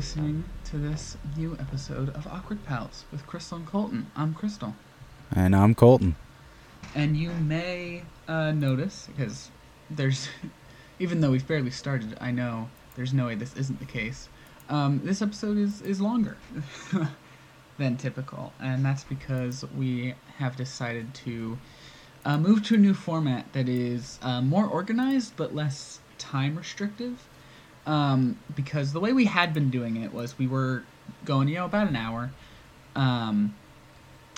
thank you for listening to this new episode of Awkward Pals with Crystal and Colton. I'm Crystal. And I'm Colton. And you may uh, notice, because there's, even though we've barely started, I know there's no way this isn't the case. Um, this episode is, is longer than typical, and that's because we have decided to uh, move to a new format that is uh, more organized but less time restrictive. Um, because the way we had been doing it was we were going, you know, about an hour. Um,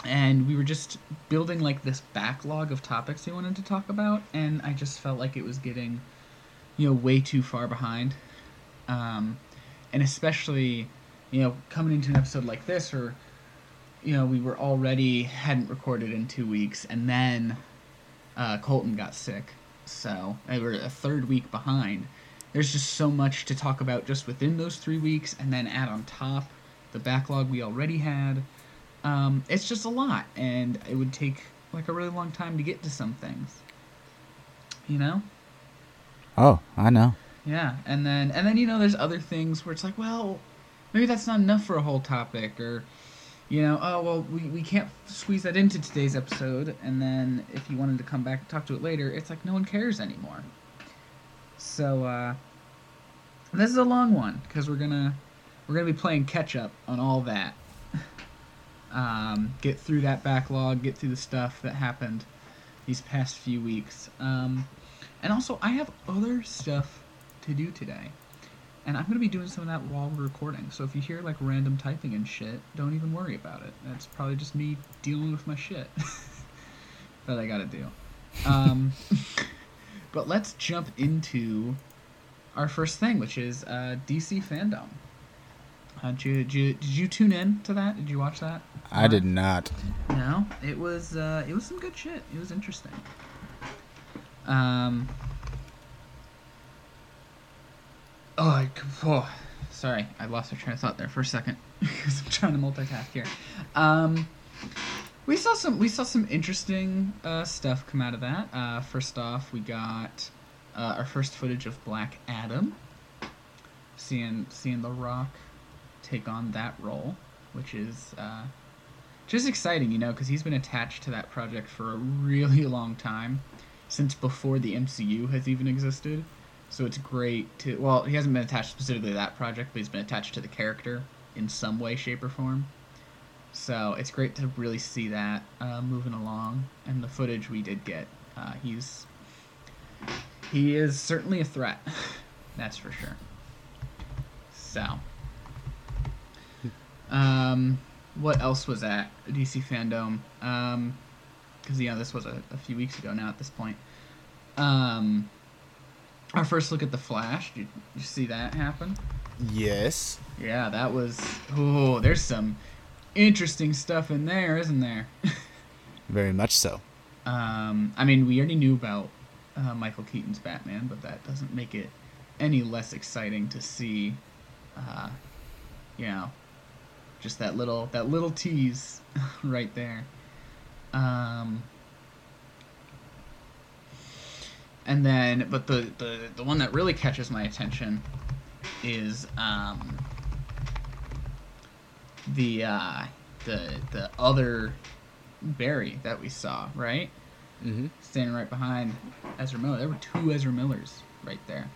and we were just building like this backlog of topics we wanted to talk about and i just felt like it was getting you know way too far behind um, and especially you know coming into an episode like this or you know we were already hadn't recorded in two weeks and then uh, colton got sick so we were a third week behind there's just so much to talk about just within those three weeks and then add on top the backlog we already had um, it's just a lot, and it would take like a really long time to get to some things. You know? Oh, I know. Yeah, and then and then you know there's other things where it's like, well, maybe that's not enough for a whole topic, or you know, oh well, we, we can't squeeze that into today's episode, and then if you wanted to come back and talk to it later, it's like no one cares anymore. So uh, this is a long one because we're gonna we're gonna be playing catch up on all that um, get through that backlog, get through the stuff that happened these past few weeks. Um, and also, I have other stuff to do today. And I'm going to be doing some of that while we're recording. So if you hear like random typing and shit, don't even worry about it. That's probably just me dealing with my shit that I got to do. Um, but let's jump into our first thing, which is uh, DC Fandome. Uh, did, you, did, you, did you tune in to that? Did you watch that? I did not. No, it was uh, it was some good shit. It was interesting. Um. Oh, I, oh, sorry, I lost my train of thought there for a second because I'm trying to multitask here. Um, we saw some we saw some interesting uh, stuff come out of that. Uh, first off, we got uh, our first footage of Black Adam. Seeing seeing The Rock take on that role, which is uh, just exciting, you know, because he's been attached to that project for a really long time, since before the MCU has even existed. So it's great to. Well, he hasn't been attached specifically to that project, but he's been attached to the character in some way, shape, or form. So it's great to really see that uh, moving along, and the footage we did get. Uh, he's he is certainly a threat, that's for sure. So, um, what else was at DC Fandome? Um, because you know this was a, a, few weeks ago now at this point. Um, our first look at the Flash. Did you see that happen? Yes. Yeah, that was. Oh, there's some interesting stuff in there, isn't there? Very much so. Um, I mean, we already knew about uh, Michael Keaton's Batman, but that doesn't make it any less exciting to see. Uh, you know, just that little that little tease right there. Um, and then, but the, the the one that really catches my attention is um, the uh, the the other Barry that we saw, right? Mm-hmm. Standing right behind Ezra Miller. There were two Ezra Millers right there.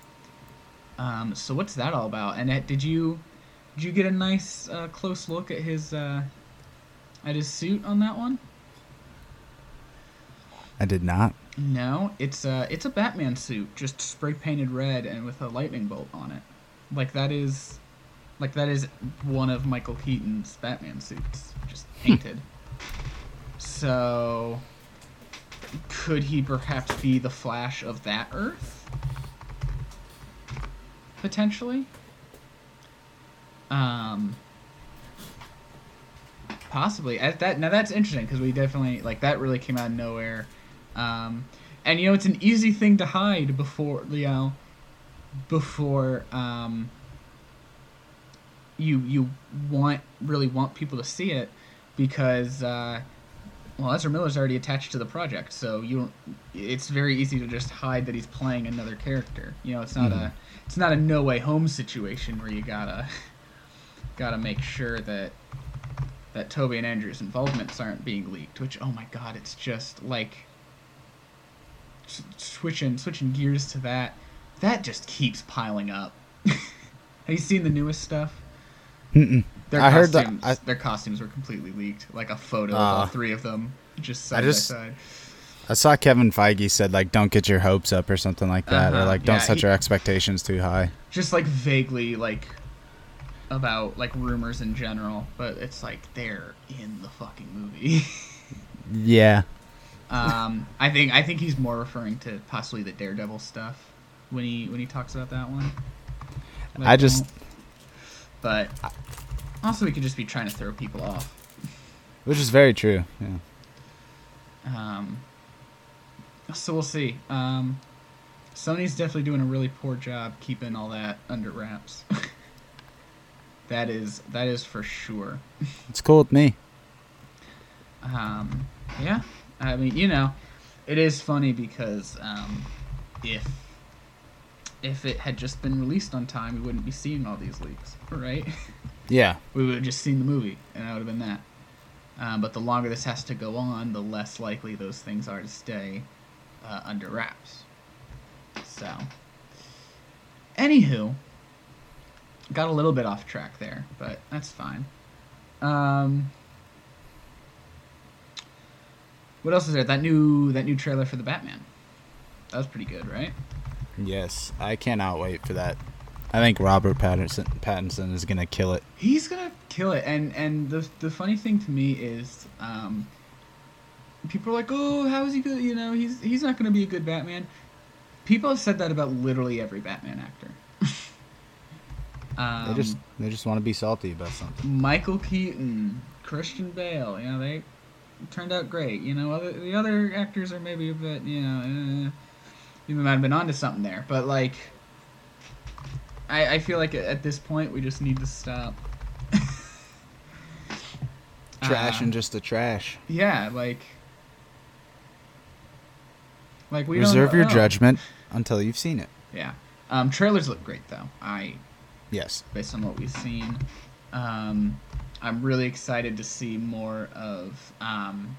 Um, so what's that all about? And did you did you get a nice uh, close look at his uh, at his suit on that one? I did not. No, it's a it's a Batman suit, just spray painted red and with a lightning bolt on it. Like that is, like that is one of Michael Keaton's Batman suits, just painted. so, could he perhaps be the Flash of that Earth? Potentially. Um, possibly. At that now that's interesting because we definitely like that really came out of nowhere. Um, and you know it's an easy thing to hide before you know before um, you you want really want people to see it because uh, well, Ezra Miller's already attached to the project, so you don't. It's very easy to just hide that he's playing another character. You know, it's not Mhm. a it's not a No Way Home situation where you gotta gotta make sure that that Tobey and Andrew's involvements aren't being leaked. Which, oh my God, it's just like switching switching gears to that. That just keeps piling up. Have you seen the newest stuff? Mm-mm. Their I heard that- costumes, I- their costumes were completely leaked. Like a photo of all Ah. three of them, just side I just- by side. I saw Kevin Feige said like don't get your hopes up or something like that, or Uh-huh, like don't yeah, set he- your expectations too high. Just like vaguely like about like rumors in general, but it's like they're in the fucking movie. Yeah. um, I think I think he's more referring to possibly the Daredevil stuff when he when he talks about that one. Like, I just- but also we could just be trying to throw people off. Which is very true. Yeah. Um, so we'll see. Um, Sony's definitely doing a really poor job keeping all that under wraps. that is that is for sure. It's cool with me. Um, yeah, I mean, you know, it is funny because um, if if it had just been released on time, we wouldn't be seeing all these leaks, right? Yeah. we would have just seen the movie, and that would have been that. Um, but the longer this has to go on, the less likely those things are to stay uh, under wraps. So, anywho, got a little bit off track there, but that's fine. Um, what else is there? That new that new trailer for the Batman. That was pretty good, right? Yes. I cannot wait for that. I think Robert Pattinson Pattinson is gonna kill it. He's gonna kill it, and and the the funny thing to me is, um, people are like, oh, how is he good? You know, he's he's not gonna be a good Batman. People have said that about literally every Batman actor. um, They just they just want to be salty about something. Michael Keaton, Christian Bale, you know, they turned out great. You know, other the other actors are maybe a bit, you know, uh, you might have been onto something there, but like, I I feel like at this point we just need to stop. Trash Uh, and just a trash. yeah, like, like we don't Reserve your know. judgment until you've seen it. Yeah, um, trailers look great though. I Yes. based on what we've seen. Um, I'm really excited to see more of um,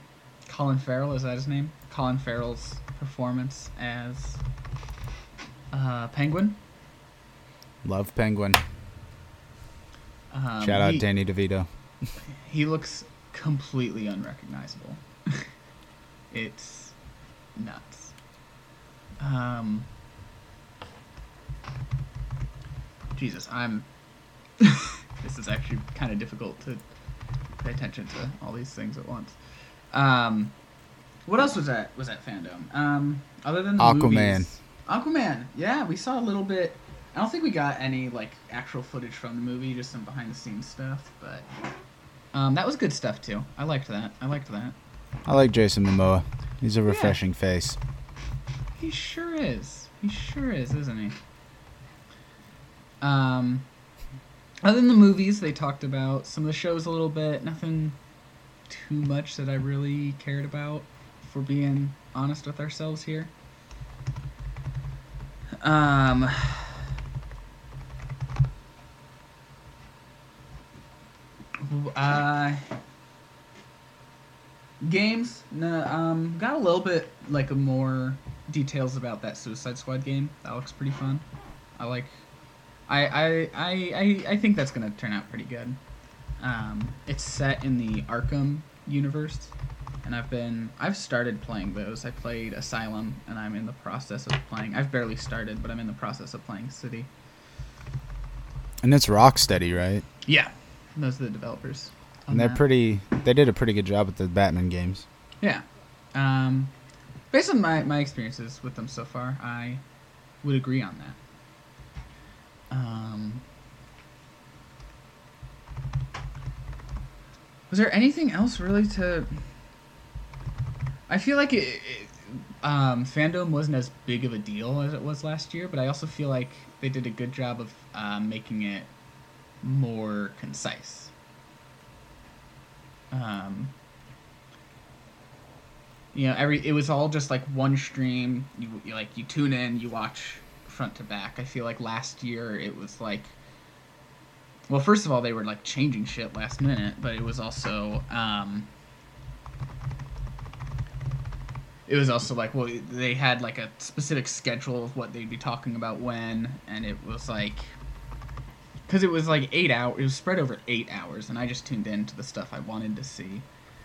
Colin Farrell. Is that his name? Colin Farrell's performance as uh, Penguin. Love Penguin. Um, Shout out he, Danny DeVito. He looks completely unrecognizable. it's nuts. Um, Jesus, I'm. this is actually kind of difficult to pay attention to all these things at once. Um, what else was that? Was that Fandome? Um, other than the Aquaman. movies- Aquaman. Yeah, we saw a little bit. I don't think we got any like actual footage from the movie, just some behind the scenes stuff. But um, that was good stuff too. I liked that. I liked that. I like Jason Momoa. He's a refreshing face. He sure is. He sure is, isn't he? Um, other than the movies, they talked about some of the shows a little bit. Nothing too much that I really cared about. We're being honest with ourselves here. Um. Uh, games. No, um, got a little bit like more details about that Suicide Squad game. That looks pretty fun. I like. I I I I, I think that's gonna turn out pretty good. Um, it's set in the Arkham universe, and I've been I've started playing those. I played Asylum, and I'm in the process of playing. I've barely started, but I'm in the process of playing City. And it's Rocksteady, right? Yeah, those are the developers. And they're that. pretty. They did a pretty good job with the Batman games. Yeah. Um, based on my, my experiences with them so far, I would agree on that. Um, was there anything else really to? I feel like it, it, um, Fandome wasn't as big of a deal as it was last year, but I also feel like they did a good job of um, making it more concise. Um, you know, every it was all just like one stream. You, you like you tune in, you watch front to back. I feel like last year it was like well, first of all, they were like changing shit last minute, but it was also um it was also like well they had like a specific schedule of what they'd be talking about when and it was like because it was like eight hours it was spread over eight hours and i just tuned in to the stuff i wanted to see.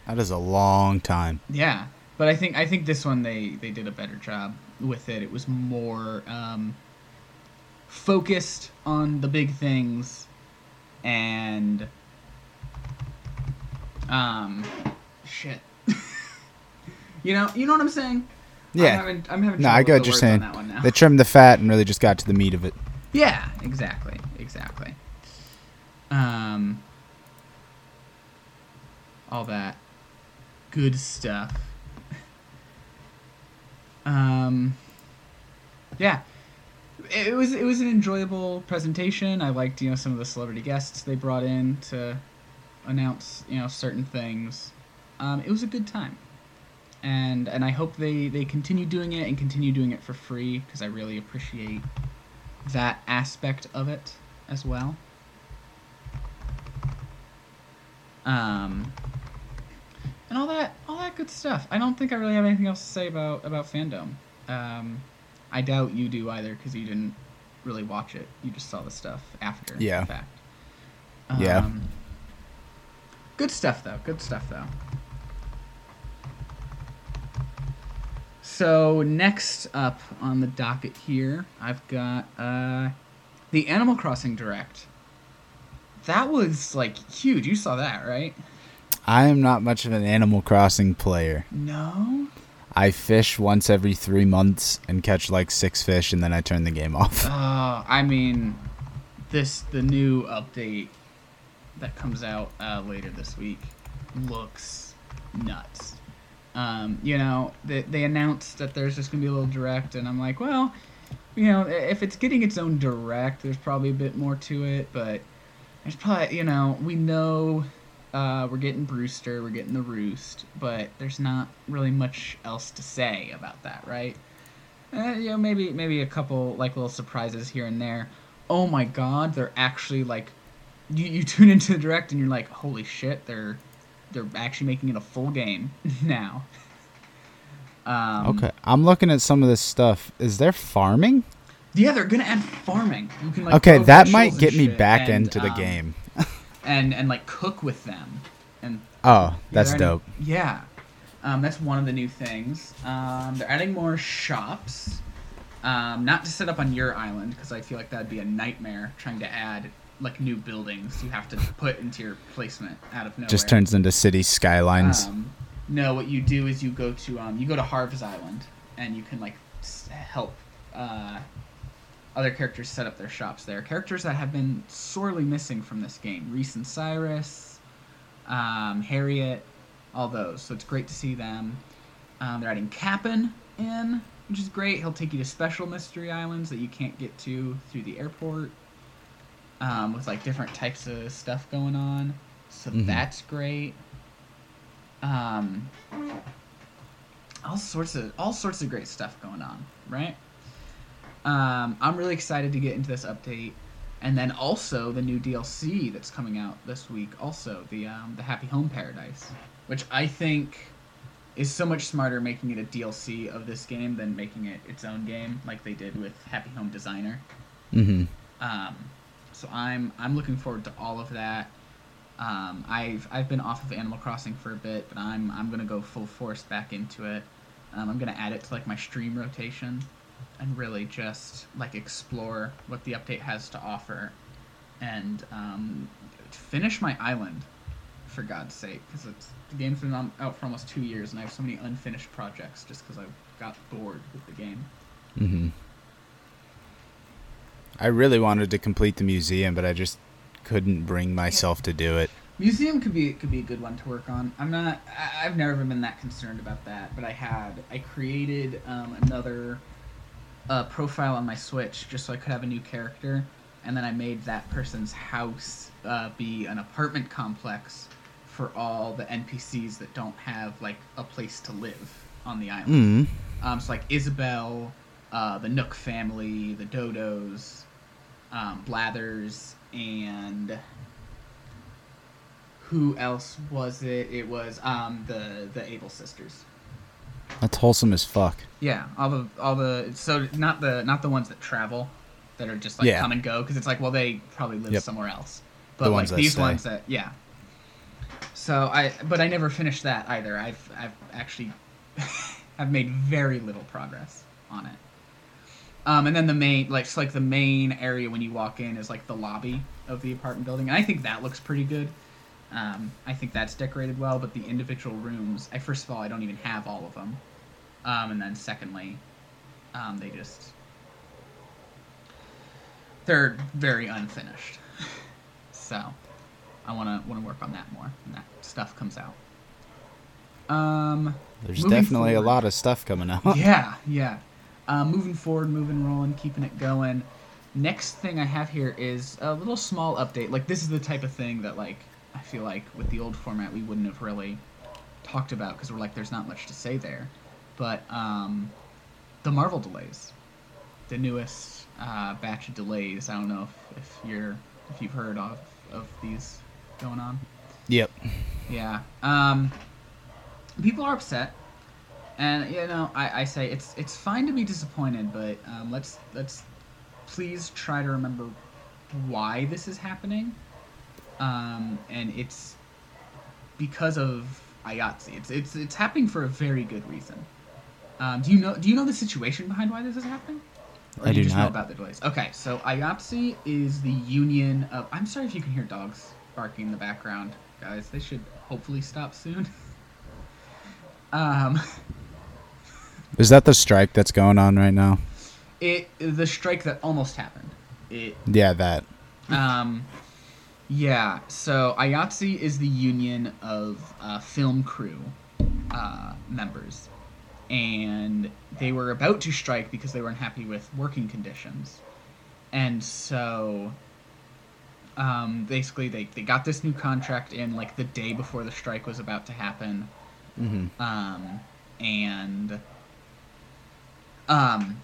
That is a long time. yeah but i think i think this one they they did a better job with it. It was more um focused on the big things and um shit you know you know what i'm saying Yeah. i'm having, I'm having No, I got what you're saying. on that one now. They trimmed the fat and really just got to the meat of it. Yeah, exactly, exactly. Um, all that good stuff. Um, yeah, it it was it was an enjoyable presentation. I liked you know some of the celebrity guests they brought in to announce you know certain things. Um, it was a good time, and and I hope they they continue doing it and continue doing it for free because I really appreciate that aspect of it as well. Um, and all that, all that good stuff. I don't think I really have anything else to say about about Fandome. Um, I doubt you do either because you didn't really watch it. You just saw the stuff after Yeah. the fact. Yeah. Um, Good stuff though. Good stuff though. So next up on the docket here, I've got uh, the Animal Crossing Direct. That was like huge. You saw that, right? I am not much of an Animal Crossing player. No. I fish once every three months and catch like six fish, and then I turn the game off. Uh, I mean, this the new update that comes out uh, later this week looks nuts. Um, you know, they, they announced that there's just gonna be a little direct, and I'm like, well, you know, if it's getting its own direct, there's probably a bit more to it, but there's probably, you know, we know uh, we're getting Brewster, we're getting the Roost, but there's not really much else to say about that, right? Uh, you know, maybe maybe a couple like little surprises here and there. Oh my God, they're actually like, you, you tune into the direct and you're like, holy shit, they're they're actually making it a full game now. Um, Okay, I'm looking at some of this stuff. Is there farming? Yeah, they're gonna add farming. You can like Okay, that might get me back and, into the um, game. and and like cook with them and Oh, that's dope. yeah, um, that's one of the new things. Um, they're adding more shops. Um, not to set up on your island because I feel like that'd be a nightmare trying to add like new buildings you have to put into your placement out of nowhere. Just turns into city skylines. Um, no, what you do is you go to um, you go to Harv's Island and you can like help uh, other characters set up their shops there. Characters that have been sorely missing from this game: Reese and Cyrus, um, Harriet, all those. So it's great to see them. Um, they're adding Cap'n in, which is great. He'll take you to special mystery islands that you can't get to through the airport. Um, with like different types of stuff going on, so Mhm. that's great. Um, all sorts of all sorts of great stuff going on, right? Um, I'm really excited to get into this update, and then also the new DLC that's coming out this week. Also the um, the Happy Home Paradise, which I think is so much smarter making it a DLC of this game than making it its own game, like they did with Happy Home Designer. hmm Um, so I'm I'm looking forward to all of that. Um, I've I've been off of Animal Crossing for a bit, but I'm I'm gonna go full force back into it. Um, I'm gonna add it to like my stream rotation, and really just like explore what the update has to offer, and um, finish my island, for God's sake, because it's the game's been out for almost two years, and I have so many unfinished projects just because I got bored with the game. hmm I really wanted to complete the museum, but I just couldn't bring myself to do it. Museum could be could be a good one to work on. I'm not. I, I've never been that concerned about that, but I had. I created um, another uh, profile on my Switch just so I could have a new character, and then I made that person's house uh, be an apartment complex for all the NPCs that don't have like a place to live. on the island. Mm. Um, so like Isabelle, uh, the Nook family, the Dodos, um, Blathers, and who else was it? It was um, the the Able sisters. That's wholesome as fuck. Yeah, all the all the so not the not the ones that travel, that are just like Yeah. come and go because it's like well they probably live Yep. somewhere else, but The like these stay. ones that yeah. So I but I never finished that either. I've I've actually I've made very little progress on it. Um, and then the main like like the main area when you walk in is like the lobby of the apartment building, and I think that looks pretty good. Um, I think that's decorated well, but the individual rooms, I first of all, I don't even have all of them, um, and then secondly, um, they just they're very unfinished. so I want to want to work on that more when that stuff comes out. Um, There's definitely a lot of stuff coming out. yeah, yeah. Uh, moving forward, moving, rolling, keeping it going. Next thing I have here is a little small update. Like this is the type of thing that like I feel like with the old format we wouldn't have really talked about because we're like there's not much to say there. But um, the Marvel delays, the newest uh, batch of delays. I don't know if, if you're if you've heard of of these going on. Yep. Yeah. Um, people are upset, and you know, I, I say it's it's fine to be disappointed, but um, let's let's please try to remember why this is happening. Um, and it's because of IATSE. It's it's it's happening for a very good reason. Um, do you know do you know the situation behind why this is happening? Or I you do just know about the delays. Okay, so IATSE is the union of. I'm sorry if you can hear dogs barking in the background, guys. They should hopefully stop soon. um, Is that the strike that's going on right now? it the strike that almost happened. It Yeah, that. Um, yeah. So IATSE is the union of uh, film crew uh, members, and they were about to strike because they weren't happy with working conditions, and so. Um, basically, they, they got this new contract in like the day before the strike was about to happen, hmm um, and um,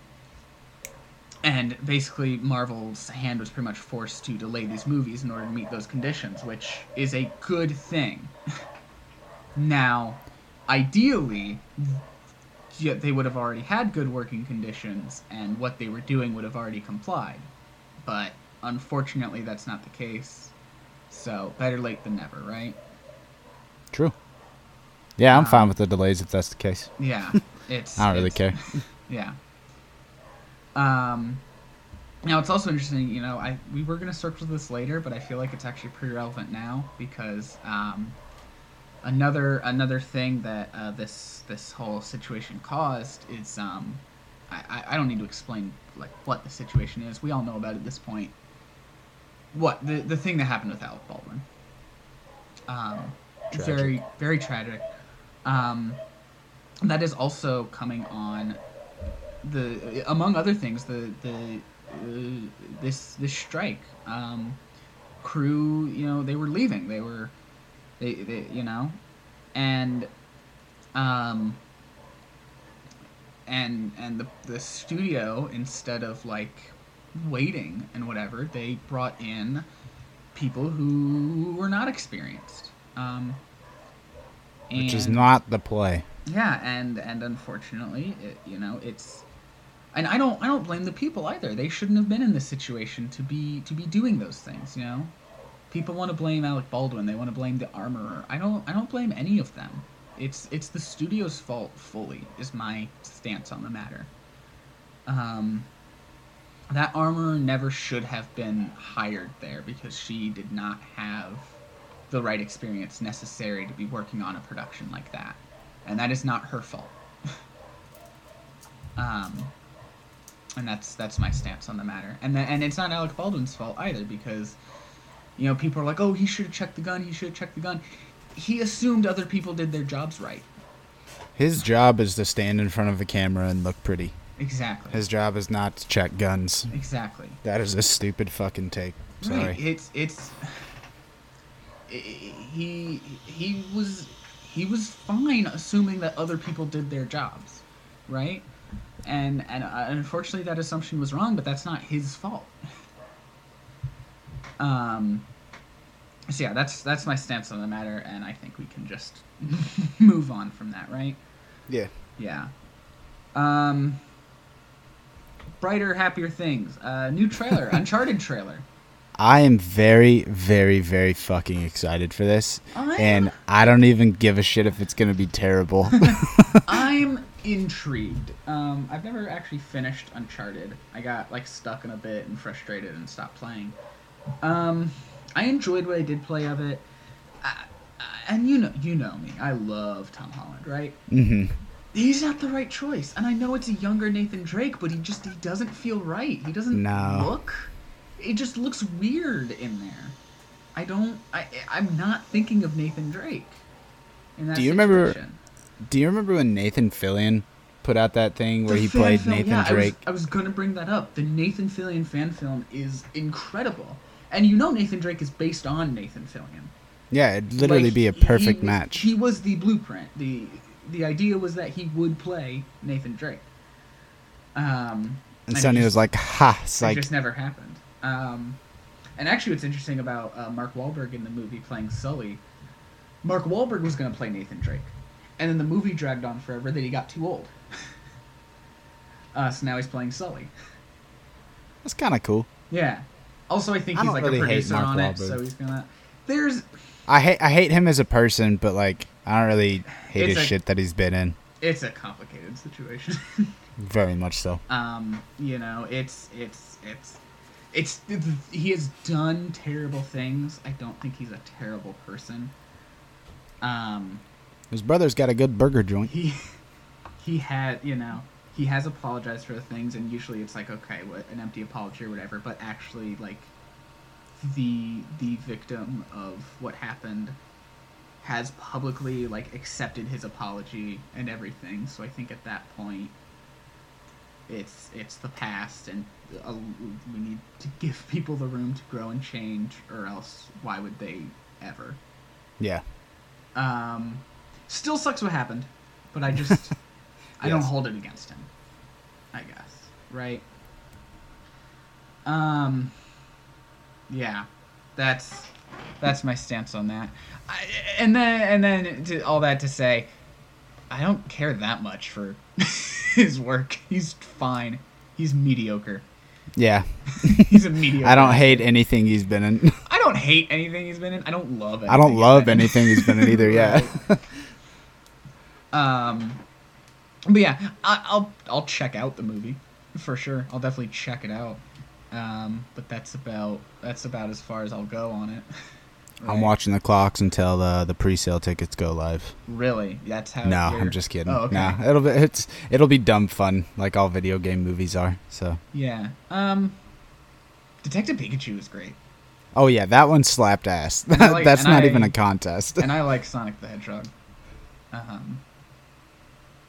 and basically Marvel's hand was pretty much forced to delay these movies in order to meet those conditions, which is a good thing. now, ideally, yeah, they would have already had good working conditions, and what they were doing would have already complied. But unfortunately, that's not the case. So better late than never, right? True. Yeah, I'm Um, fine with the delays if that's the case. Yeah, it's. I don't really care. Yeah. Um, now it's also interesting. You know, I we were gonna circle this later, but I feel like it's actually pretty relevant now because um, another another thing that uh, this this whole situation caused is um, I, I don't need to explain like what the situation is. We all know about it at this point. What the the thing that happened with Alec Baldwin. Um, very very tragic. Um, that is also coming on the among other things the the uh, this this strike um, crew you know they were leaving they were they, they you know and um and and the the studio instead of like waiting and whatever they brought in people who were not experienced um Which is not the play. yeah, and and unfortunately, it, you know, it's and I don't I don't blame the people either. They shouldn't have been in this situation to be to be doing those things, you know? People want to blame Alec Baldwin, they want to blame the armorer. I don't I don't blame any of them. It's it's the studio's fault fully is my stance on the matter. Um that armorer never should have been hired there because she did not have the right experience necessary to be working on a production like that and that is not her fault. um, and that's that's my stance on the matter. And then, and it's not Alec Baldwin's fault either because, you know, people are like, oh, he should have checked the gun. He should have checked the gun. He assumed other people did their jobs right. His job is to stand in front of a camera and look pretty. Exactly. His job is not to check guns. exactly. That is a stupid fucking take. Sorry. Right. It's it's. He he was he was fine assuming that other people did their jobs, right? And and uh, unfortunately, that assumption was wrong, but that's not his fault. Um. So yeah, that's that's my stance on the matter, and I think we can just move on from that, right? Yeah. Yeah. Um. Brighter, happier things. Uh, new trailer, Uncharted trailer. I am very, very, very fucking excited for this, I'm, and I don't even give a shit if it's gonna be terrible. I'm intrigued. Um, I've never actually finished Uncharted. I got like stuck in a bit and frustrated and stopped playing. Um, I enjoyed what I did play of it. I, I, and you know, you know me. I love Tom Holland, right? hmm He's not the right choice, and I know it's a younger Nathan Drake, but he just he doesn't feel right. He doesn't No. look. It just looks weird in there. I don't. I I'm not thinking of Nathan Drake. In that Do you remember- situation. Do you remember when Nathan Fillion put out that thing where The he played film- Nathan yeah, Drake? I was, I was gonna bring that up. The Nathan Fillion fan film is incredible, and you know Nathan Drake is based on Nathan Fillion. Yeah, it'd literally Like, be a perfect he, match. He was the blueprint. the The idea was that he would play Nathan Drake. Um, and just- was like, "Ha!" It's it like, just never happened. Um, and actually, what's interesting about uh, Mark Wahlberg in the movie playing Sully, Mark Wahlberg was going to play Nathan Drake, and then the movie dragged on forever that he got too old. uh, so now he's playing Sully. that's kind of cool. Yeah. Also, I think I he's like really a producer Mark on it, so he's gonna. There's I hate I hate him as a person, but like I don't really hate It's his a- shit that he's been in. it's a complicated situation. Very much so. um, you know, it's it's it's it's he has done terrible things. I don't think he's a terrible person. Um, His brother's got a good burger joint. he he had you know he has apologized for the things and usually it's like okay what an empty apology or whatever but actually like the the victim of what happened has publicly like accepted his apology and everything so i think at that point it's it's the past and uh, we need to give people the room to grow and change or else why would they ever Yeah. um, still sucks what happened, but I just I don't hold it against him. I guess right. Um, yeah, that's that's my stance on that. I, and then and then to, all that to say, I don't care that much for his work. He's fine. He's mediocre. Yeah. He's a mediocre. I don't hate anything he's been in. I don't hate anything he's been in. I don't love anything. I don't love anything he's been in either. Yeah. Um, but yeah, I, I'll I'll check out the movie for sure. I'll definitely check it out. Um, but that's about that's about as far as I'll go on it. I'm watching the clocks until the the pre-sale tickets go live. Really, that's how. No, you're- I'm just kidding. Oh, okay. Nah, it'll be it's it'll be dumb fun like all video game movies are. So. Yeah. Um, Detective Pikachu is great, Oh yeah, that one slapped ass. Like- That's not I- even a contest. and I like Sonic the Hedgehog. Um,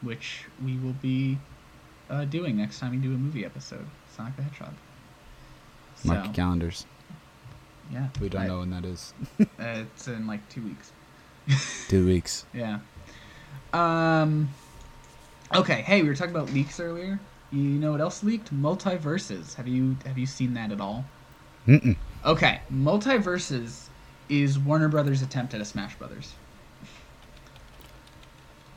which we will be uh, doing next time we do a movie episode. Sonic the Hedgehog. Mark So, your calendars. yeah, We don't I- know when that is. Uh, it's in like two weeks. Two weeks. Yeah. Um. Okay. Hey, we were talking about leaks earlier. You know what else leaked? MultiVersus. Have you have you seen that at all? Mm-mm. Okay, MultiVersus is Warner Brothers' attempt at a Smash Brothers.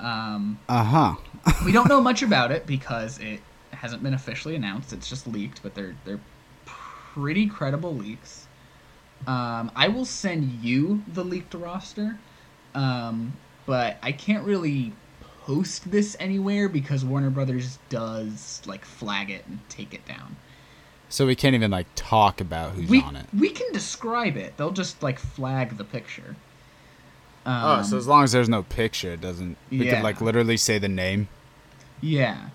Um, Uh huh. we don't know much about it because it hasn't been officially announced. It's just leaked, but they're they're pretty credible leaks. Um, I will send you the leaked roster, um, but I can't really post this anywhere because Warner Brothers does like flag it and take it down. So we can't even like talk about who's we on it. we can describe it. They'll just like flag the picture. Oh, Um, so as long as there's no picture, it doesn't. We Yeah. could like literally say the name. Yeah.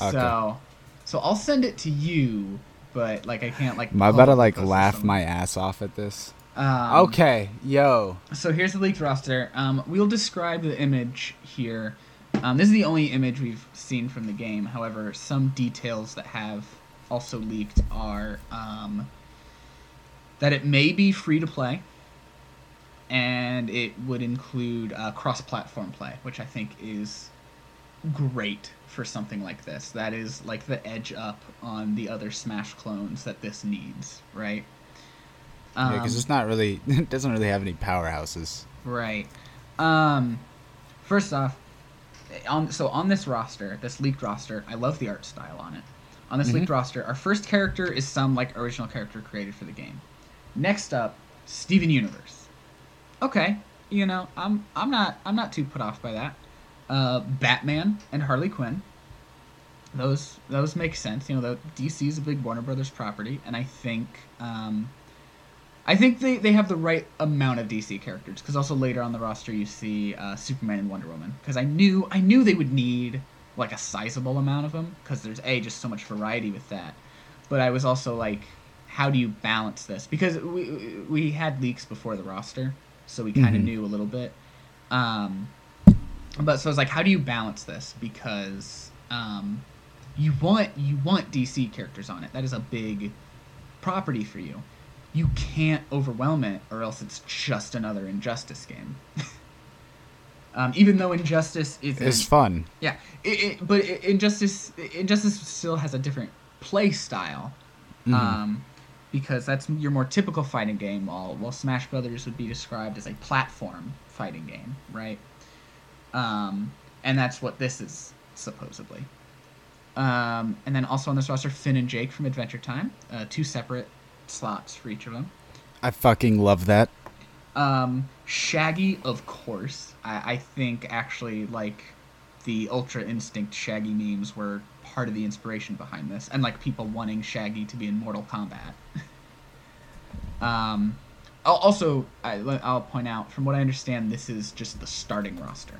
Okay. So, so I'll send it to you, but like I can't like. Am I about to like laugh my ass off at this? Um, okay, yo. So here's the leaked roster. Um, we'll describe the image here. Um, this is the only image we've seen from the game. However, some details that have also leaked are um, that it may be free to play. And it would include uh, cross-platform play, which I think is great for something like this. That is like the edge up on the other Smash clones that this needs, right? Yeah, because Um, it's not really. It doesn't really have any powerhouses. Right. Um, first off, on so on this roster, this leaked roster, I love the art style on it. On this leaked roster, our first character is some like original character created for the game. Next up, Steven Universe. Okay, you know, I'm I'm not I'm not too put off by that. Uh, Batman and Harley Quinn. Those those make sense. You know, the DC is a big Warner Brothers property, and I think um, I think they, they have the right amount of DC characters because also later on the roster you see uh, Superman and Wonder Woman because I knew I knew they would need like a sizable amount of them because there's a just so much variety with that, but I was also like, how do you balance this? Because we we had leaks before the roster, so we kind of Mhm. knew a little bit. Um, but so I was like, how do you balance this? Because um, you want you want DC characters on it. That is a big property for you. You can't overwhelm it, or else it's just another Injustice game. um, even though Injustice is It's fun. yeah, it, it, but Injustice Injustice still has a different play style, Mhm. um, because that's your more typical fighting game. While while Smash Brothers would be described as a platform fighting game, right? Um, and that's what this is supposedly. Um, and then also on this roster, Finn and Jake from Adventure Time, uh, two separate slots for each of them. I fucking love that. Um, Shaggy, of course. I, I think actually like the Ultra Instinct Shaggy memes were part of the inspiration behind this, and like people wanting Shaggy to be in Mortal Kombat. um, al- also, I, I'll point out from what I understand, this is just the starting roster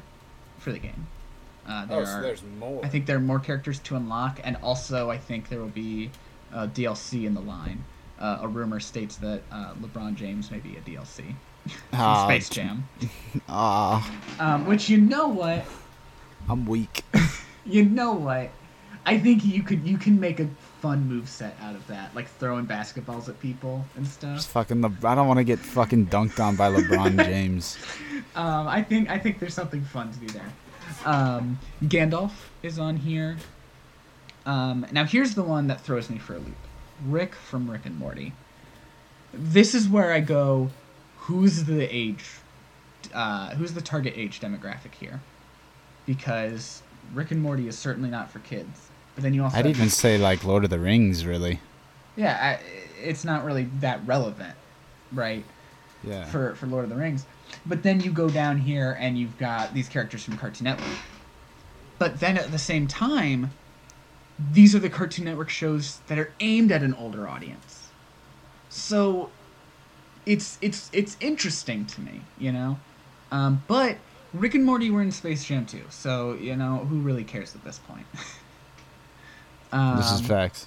for the game. Uh, there are, more. I think there are more characters to unlock, and also I think there will be uh, DLC in the line. Uh, a rumor states that uh, LeBron James may be a DLC from Ah, Space Jam. Ah, Um, which you know what? I'm weak. You know what? I think you could you can make a fun move set out of that, like throwing basketballs at people and Just stuff. fucking. Le- I don't want to get fucking dunked on by LeBron James. Um, I think I think there's something fun to do there. Um, Gandalf is on here. Um, now here's the one that throws me for a loop. Rick from Rick and Morty. This is where I go. Who's the age? Uh, who's the target age demographic here? Because Rick and Morty is certainly not for kids. But then you also I'd even say like Lord of the Rings, really. yeah, I, it's not really that relevant, right? Yeah. for for Lord of the Rings. But then you go down here and you've got these characters from Cartoon Network. But then at the same time, these are the Cartoon Network shows that are aimed at an older audience. So it's it's it's interesting to me, you know. Um, but Rick and Morty were in Space Jam too, so you know who really cares at this point. um, this is facts.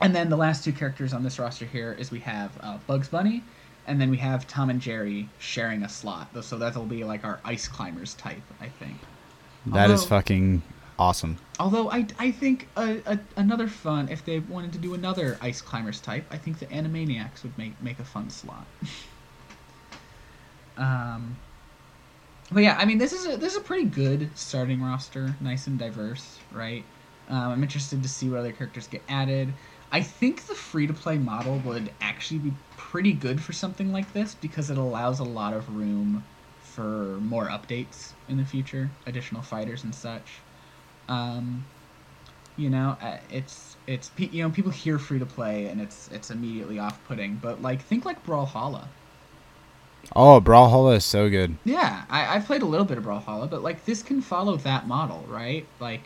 and then the last two characters on this roster here is we have uh, Bugs Bunny, and then we have Tom and Jerry sharing a slot. So that'll be like our ice climbers type, I think. That is Although- fucking awesome. Although I, I think a, a, another fun, if they wanted to do another ice climbers type, I think the Animaniacs would make make a fun slot. um, but yeah, I mean this is a this is a pretty good starting roster, nice and diverse, right? Um, I'm interested to see what other characters get added. I think the free to play model would actually be pretty good for something like this because it allows a lot of room for more updates in the future, additional fighters and such. Um, you know, uh, it's it's you know people hear free to play and it's it's immediately off putting, but like think like Brawlhalla. Oh, Brawlhalla is so good. Yeah, I, I've played a little bit of Brawlhalla, but like this can follow that model, right? Like,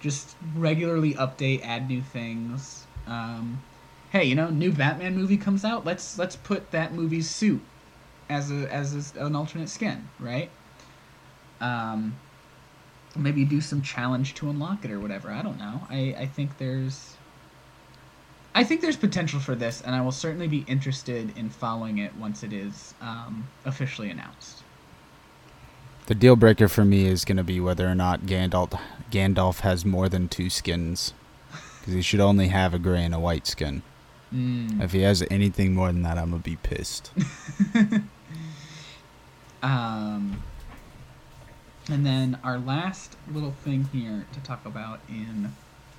just regularly update, add new things. Um, hey, you know, new Batman movie comes out. Let's let's put that movie's suit as a as a, an alternate skin, right? Um, maybe do some challenge to unlock it or whatever. I don't know. I I think there's. I think there's potential for this, and I will certainly be interested in following it once it is um, officially announced. The deal breaker for me is going to be whether or not Gandalf Gandalf has more than two skins, because he should only have a gray and a white skin. Mm. If he has anything more than that, I'm gonna be pissed. Um, and then our last little thing here to talk about in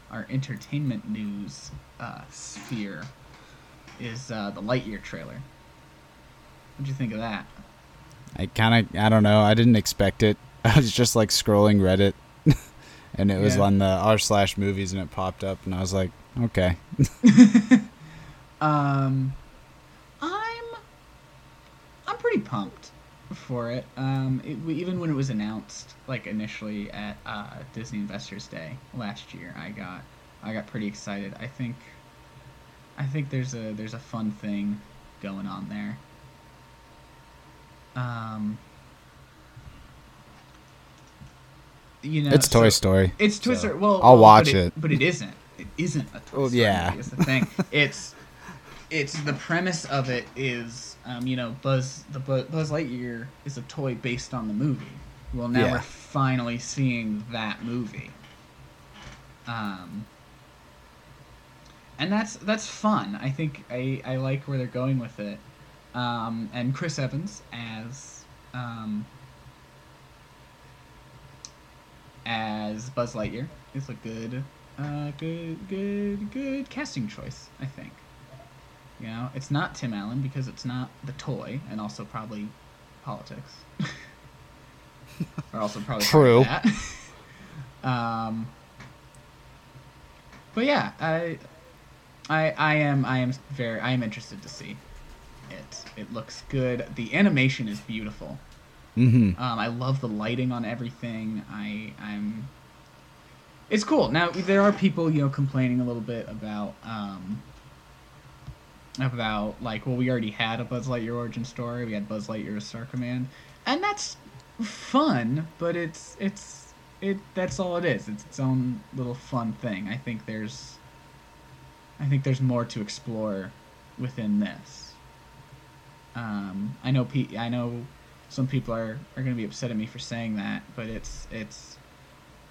our entertainment news uh, sphere is uh, the Lightyear trailer. What'd you think of that? I kind of, I don't know. I didn't expect it. I was just like scrolling Reddit, and it was Yeah. on the r slash movies, and it popped up, and I was like, okay. Um, I'm I'm pretty pumped for it. Um, it, even when it was announced, like initially at uh, Disney Investors Day last year, I got I got pretty excited. I think I think there's a there's a fun thing going on there. Um, you know, it's Toy Story. it's Toy so Story. Well, I'll well, watch but it. but it isn't. It isn't a Toy Well, Story yeah. Is the thing. it's it's the premise of it is um, you know Buzz the Bu- Buzz Lightyear is a toy based on the movie. Well, now Yeah. we're finally seeing that movie. Um, and that's that's fun. I think I, I like where they're going with it. Um, and Chris Evans as um, as Buzz Lightyear is a good, uh, good, good, good casting choice. I think. You know, it's not Tim Allen because it's not the toy, and also probably politics. or also probably True. that. um, but yeah, I, I, I am, I am very, I am interested to see it. It looks good. The animation is beautiful. Mm-hmm. Um, I love the lighting on everything. I I'm. It's cool. Now there are people you know complaining a little bit about um. About like well we already had a Buzz Lightyear origin story. We had Buzz Lightyear as Star Command, and that's fun. But it's it's it that's all it is. It's its own little fun thing. I think there's. I think there's more to explore within this. Um, I know Pete. I know some people are, are going to be upset at me for saying that, but it's it's.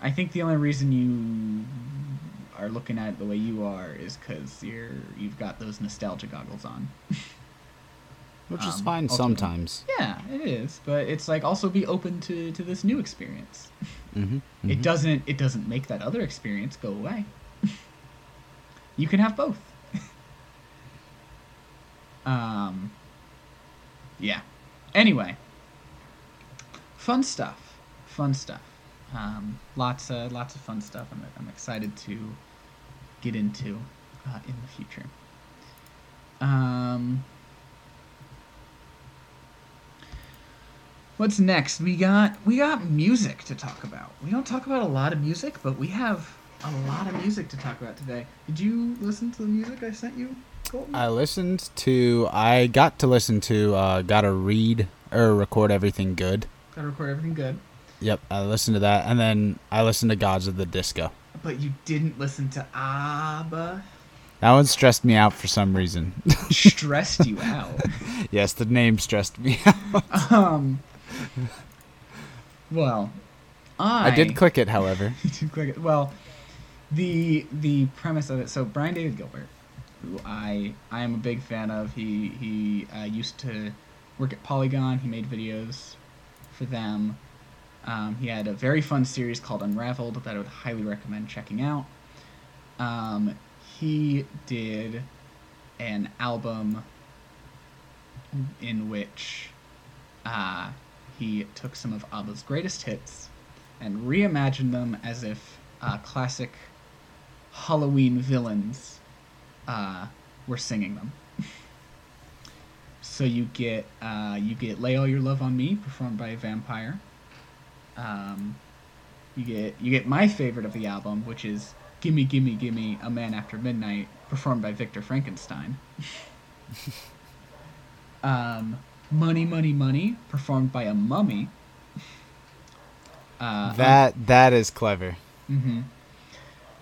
I think the only reason you are looking at it the way you are is because you're you've got those nostalgia goggles on. Which is Um, fine ultimately. sometimes. yeah, it is, but it's like also be open to to this new experience. Mm-hmm. It doesn't it doesn't make that other experience go away. you can have both. um. Yeah. Anyway. Fun stuff. Fun stuff. Um, lots of lots of fun stuff. I'm I'm excited to get into uh, in the future. Um. What's next? We got we got music to talk about. We don't talk about a lot of music, but we have a lot of music to talk about today. Did you listen to the music I sent you, I listened to. I got to listen to. Uh, got to read or record everything good. Gotta record everything good. Yep, I listened to that, and then I listened to Gods of the Disco. But you didn't listen to ABBA. That one stressed me out for some reason. Stressed you out. yes, the name stressed me out. Um. Well, I I did click it, however. You did click it. Well, the the premise of it. So Brian David Gilbert, who I I am a big fan of. He he uh, used to work at Polygon. He made videos for them. Um, he had a very fun series called Unraveled that I would highly recommend checking out. Um, he did an album in which uh, he took some of ABBA's greatest hits and reimagined them as if uh, classic Halloween villains uh, were singing them. so you get uh, you get "Lay All Your Love on Me" performed by a vampire. Um, you get you get my favorite of the album, which is "Gimme Gimme Gimme A Man After Midnight" performed by Victor Frankenstein. um, "Money Money Money" performed by a mummy. Uh, that that is clever. hmm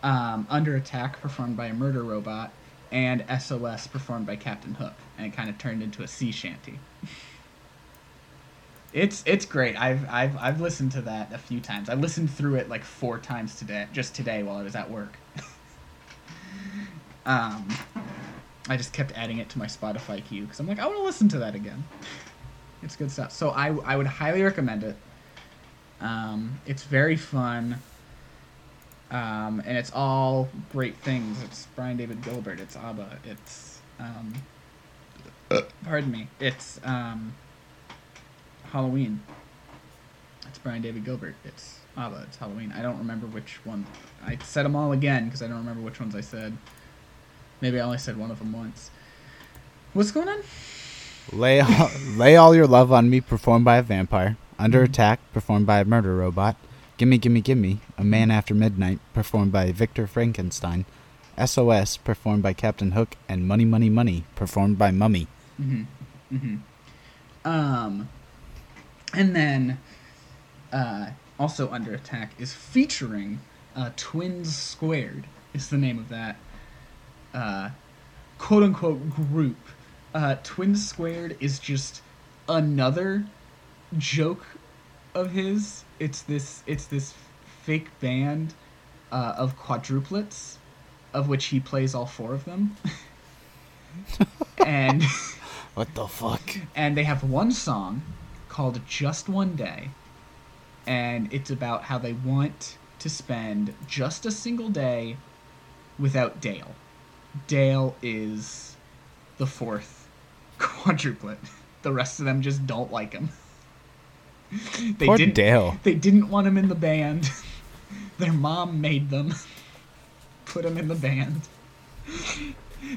Um, Under Attack, performed by a murder robot, and SOS, performed by Captain Hook, and it kind of turned into a sea shanty. it's it's great. I've I've I've listened to that a few times. I listened through it like four times today, just today while I was at work. um, I just kept adding it to my Spotify queue because I'm like, I want to listen to that again. It's good stuff. So I I would highly recommend it. Um, it's very fun. Um, and it's all great things. It's Brian David Gilbert. It's ABBA. It's um, pardon me. It's um, Halloween. It's Brian David Gilbert. It's ABBA. It's Halloween. I don't remember which one. I said them all again because I don't remember which ones I said. Maybe I only said one of them once. What's going on? Lay all, lay all your love on me, performed by a vampire. Under Mhm. attack, performed by a murder robot. Gimme, gimme, gimme, a man after midnight, performed by Victor Frankenstein. SOS, performed by Captain Hook, and Money, Money, Money, performed by Mummy. Mm-hmm. Mm-hmm. Um, and then, uh, also under attack is featuring uh, Twins Squared is the name of that uh, quote unquote group. Uh, Twins Squared is just another joke of his. It's this it's this fake band uh, of quadruplets, of which he plays all four of them. and What the fuck? and they have one song called Just One Day. And it's about how they want to spend just a single day without Dale. Dale is the fourth quadruplet. The rest of them just don't like him. They Poor didn't Dale. they didn't want him in the band. Their mom made them put him in the band.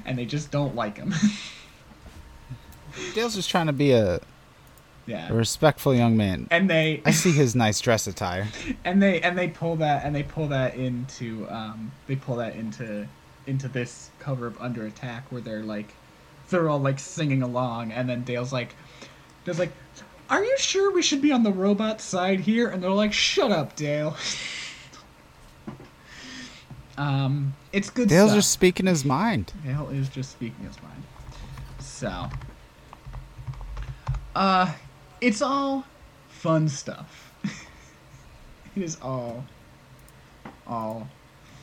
And they just don't like him. Dale's just trying to be a, yeah. a respectful young man. and they I see his nice dress attire. and they and they pull that and they pull that into um they pull that into into this cover of under attack where they're like they're all like singing along and then dale's like dale's like are you sure we should be on the robot side here and they're like shut up dale um it's good Dale's stuff. just speaking his mind. Dale is just speaking his mind. So, uh, it's all fun stuff. it is all, all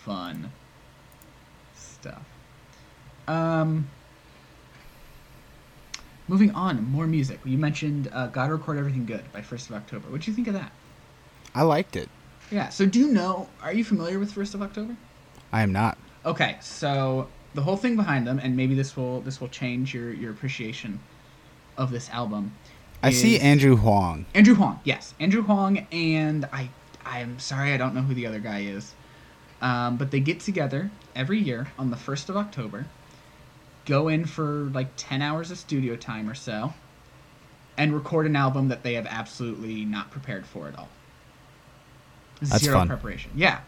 fun stuff. Um, moving on, more music. You mentioned uh, "Gotta Record Everything Good" by First of October. What do you think of that? I liked it. Yeah. So, do you know? Are you familiar with First of October? I am not. Okay, so the whole thing behind them, and maybe this will this will change your your appreciation of this album. I see Andrew Huang. Andrew Huang, yes, Andrew Huang, and I I am sorry I don't know who the other guy is, um, but they get together every year on the first of October, go in for like ten hours of studio time or so, and record an album that they have absolutely not prepared for at all. That's Zero fun. preparation. Yeah.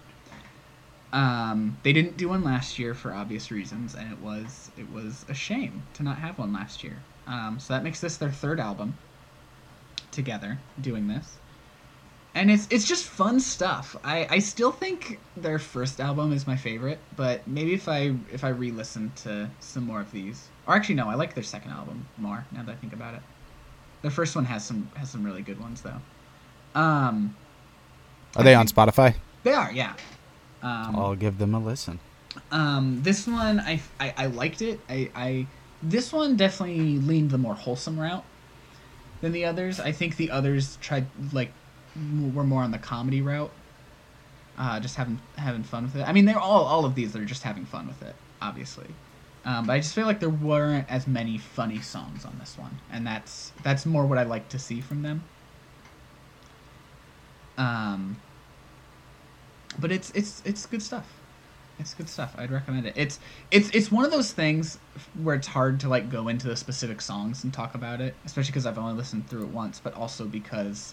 Um, they didn't do one last year for obvious reasons, and it was it was a shame to not have one last year. Um, so that makes this their third album together doing this, and it's it's just fun stuff. I I still think their first album is my favorite, but maybe if I if I re-listen to some more of these, or actually no, I like their second album more now that I think about it. Their first one has some has some really good ones though. Um, Are they on Spotify? they are, yeah. Um, I'll give them a listen. um, this one I, I, I liked it. I, I this one definitely leaned the more wholesome route than the others. I think the others tried like were more on the comedy route. Uh, just having having fun with it. I mean, they're all all of these are just having fun with it, obviously. Um, but I just feel like there weren't as many funny songs on this one, and that's that's more what I like to see from them. Um, but it's it's it's good stuff. It's good stuff. I'd recommend it. It's it's it's one of those things where it's hard to like go into the specific songs and talk about it, especially because I've only listened through it once, but also because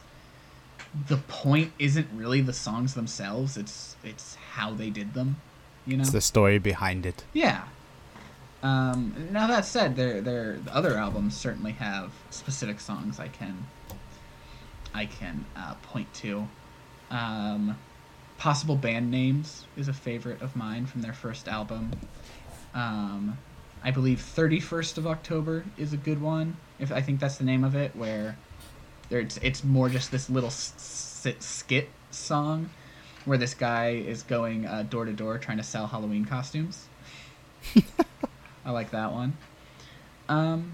the point isn't really the songs themselves. It's it's how they did them. You know. It's the story behind it. Yeah. Um, now that said, their their the other albums certainly have specific songs I can I can uh, point to. Um, Possible band names is a favorite of mine from their first album. Um, I believe Thirty First of October is a good one. If I think that's the name of it, where it's it's more just this little s- s- skit song where this guy is going uh, door to door trying to sell Halloween costumes. I like that one. Um,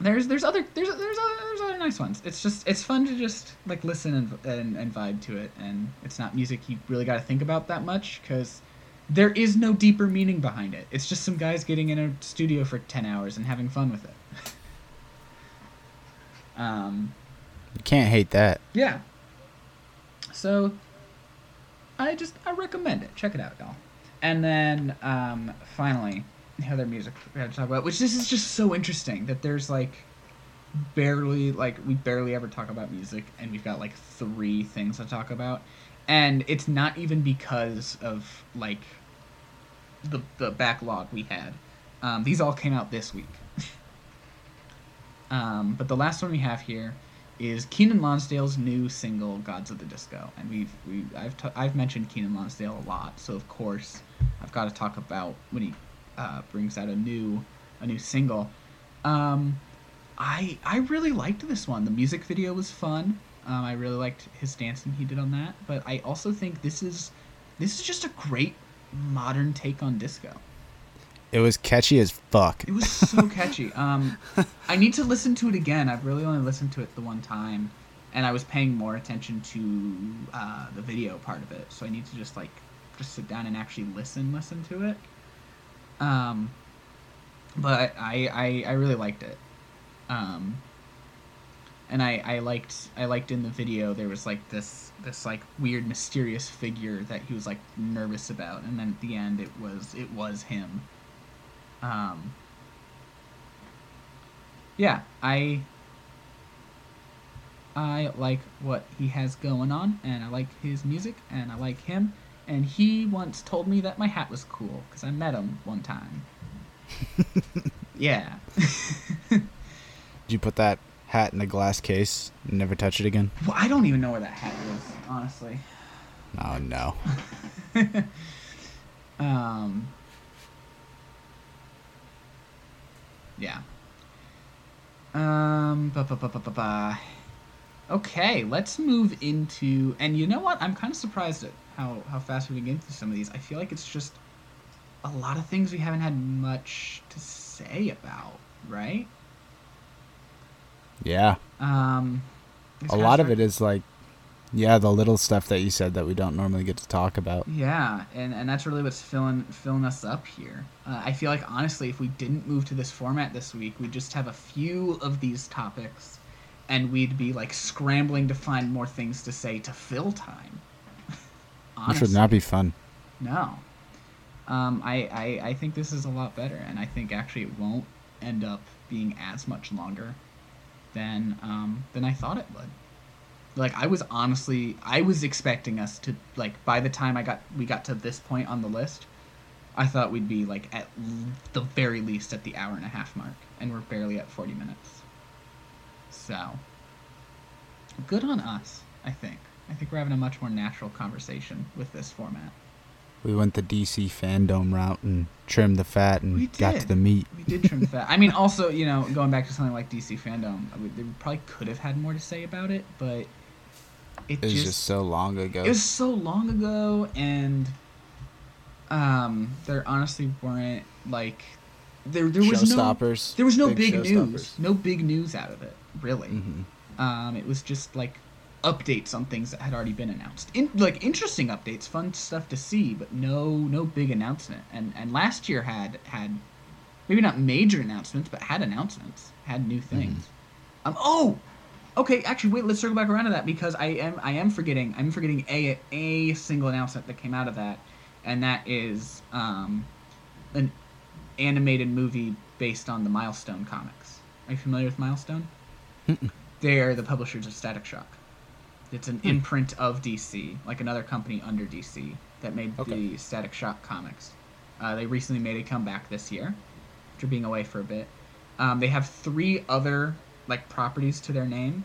there's there's other there's there's other, there's other nice ones. It's just it's fun to just like listen and and, and vibe to it, and it's not music you really got to think about that much because there is no deeper meaning behind it. It's just some guys getting in a studio for ten hours and having fun with it. Um, You can't hate that. yeah. So I just I recommend it. Check it out, y'all. And then um, finally, the other music we have to talk about, which this is just so interesting that there's like barely like we barely ever talk about music, and we've got like three things to talk about, and it's not even because of like the the backlog we had. Um, these all came out this week. Um, but the last one we have here is Keiynan Lonsdale's new single "Gods of the Disco," and we've we I've t- I've mentioned Keiynan Lonsdale a lot, so of course I've got to talk about when he uh, brings out a new a new single. Um, I I really liked this one. The music video was fun. Um, I really liked his dancing he did on that, but I also think this is this is just a great modern take on disco. It was catchy as fuck. It was so catchy. Um, I need to listen to it again. I've really only listened to it the one time, and I was paying more attention to uh, the video part of it. So I need to just like just sit down and actually listen, listen to it. Um, but I I, I really liked it. Um, and I, I liked I liked in the video there was like this this like weird mysterious figure that he was like nervous about, and then at the end it was it was him. Um, yeah, I I like what he has going on, and I like his music, and I like him. And he once told me that my hat was cool because I met him one time. yeah. Did you put that hat in a glass case and never touch it again? well, I don't even know where that hat is, honestly. Oh no. um. Yeah. Um. Ba, ba, ba, ba, ba, ba. Okay, let's move into. And you know what? I'm kind of surprised at how how fast we can get through some of these. I feel like it's just a lot of things we haven't had much to say about, right? Yeah. Um. A lot of it is like yeah, the little stuff that you said that we don't normally get to talk about. Yeah, and, and that's really what's filling filling us up here. Uh, I feel like honestly, if we didn't move to this format this week, we'd just have a few of these topics, and we'd be like scrambling to find more things to say to fill time. Which would not be fun. No. Um, I, I I think this is a lot better, and I think actually it won't end up being as much longer than um, than I thought it would. Like I was honestly, I was expecting us to like by the time I got we got to this point on the list, I thought we'd be like at l- the very least at the hour and a half mark, and we're barely at forty minutes. So, good on us. I think. I think we're having a much more natural conversation with this format. We went the DC Fandome route and trimmed the fat and got to the meat. We did trim the fat. I mean, also, you know, going back to something like DC Fandome, I would- they probably could have had more to say about it, but it It was just, just, so long ago. it was so long ago, and um, there honestly weren't like there there was no there was no Big big, news, no big news out of it, really. Mhm. Um, it was just like updates on things that had already been announced. In, like interesting updates, fun stuff to see, but no no big announcement. And and last year had had maybe not major announcements, but had announcements, had new things. Um oh, okay. Actually, wait. Let's circle back around to that because I am I am forgetting I'm forgetting a a single announcement that came out of that, and that is um an animated movie based on the Milestone comics. Are you familiar with Milestone? Mm-mm. They're the publishers of Static Shock. It's an imprint of DC, like another company under DC that made Okay. the Static Shock comics. Uh, they recently made a comeback this year after being away for a bit. Um, they have three other like properties to their name,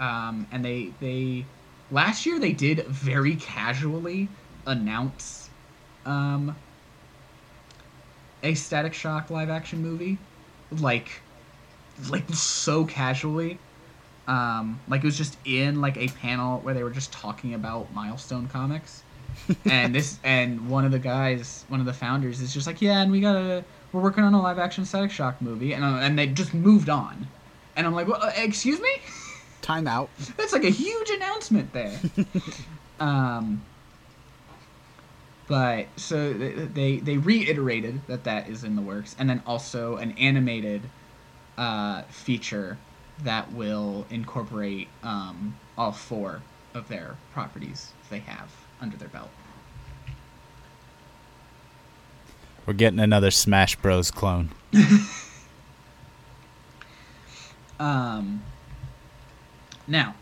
um, and they they last year they did very casually announce um, a Static Shock live action movie, like like so casually. Um, like it was just in like a panel where they were just talking about Milestone comics, and this and one of the guys, one of the founders, is just like, yeah, and we gotta, we're working on a live action Static Shock movie, and uh, and they just moved on, and I'm like, well, uh, excuse me, Time out. that's like a huge announcement there. um, but so they they reiterated that that is in the works, and then also an animated uh, feature that will incorporate um, all four of their properties they have under their belt. We're getting another Smash Bros. clone. Um, now,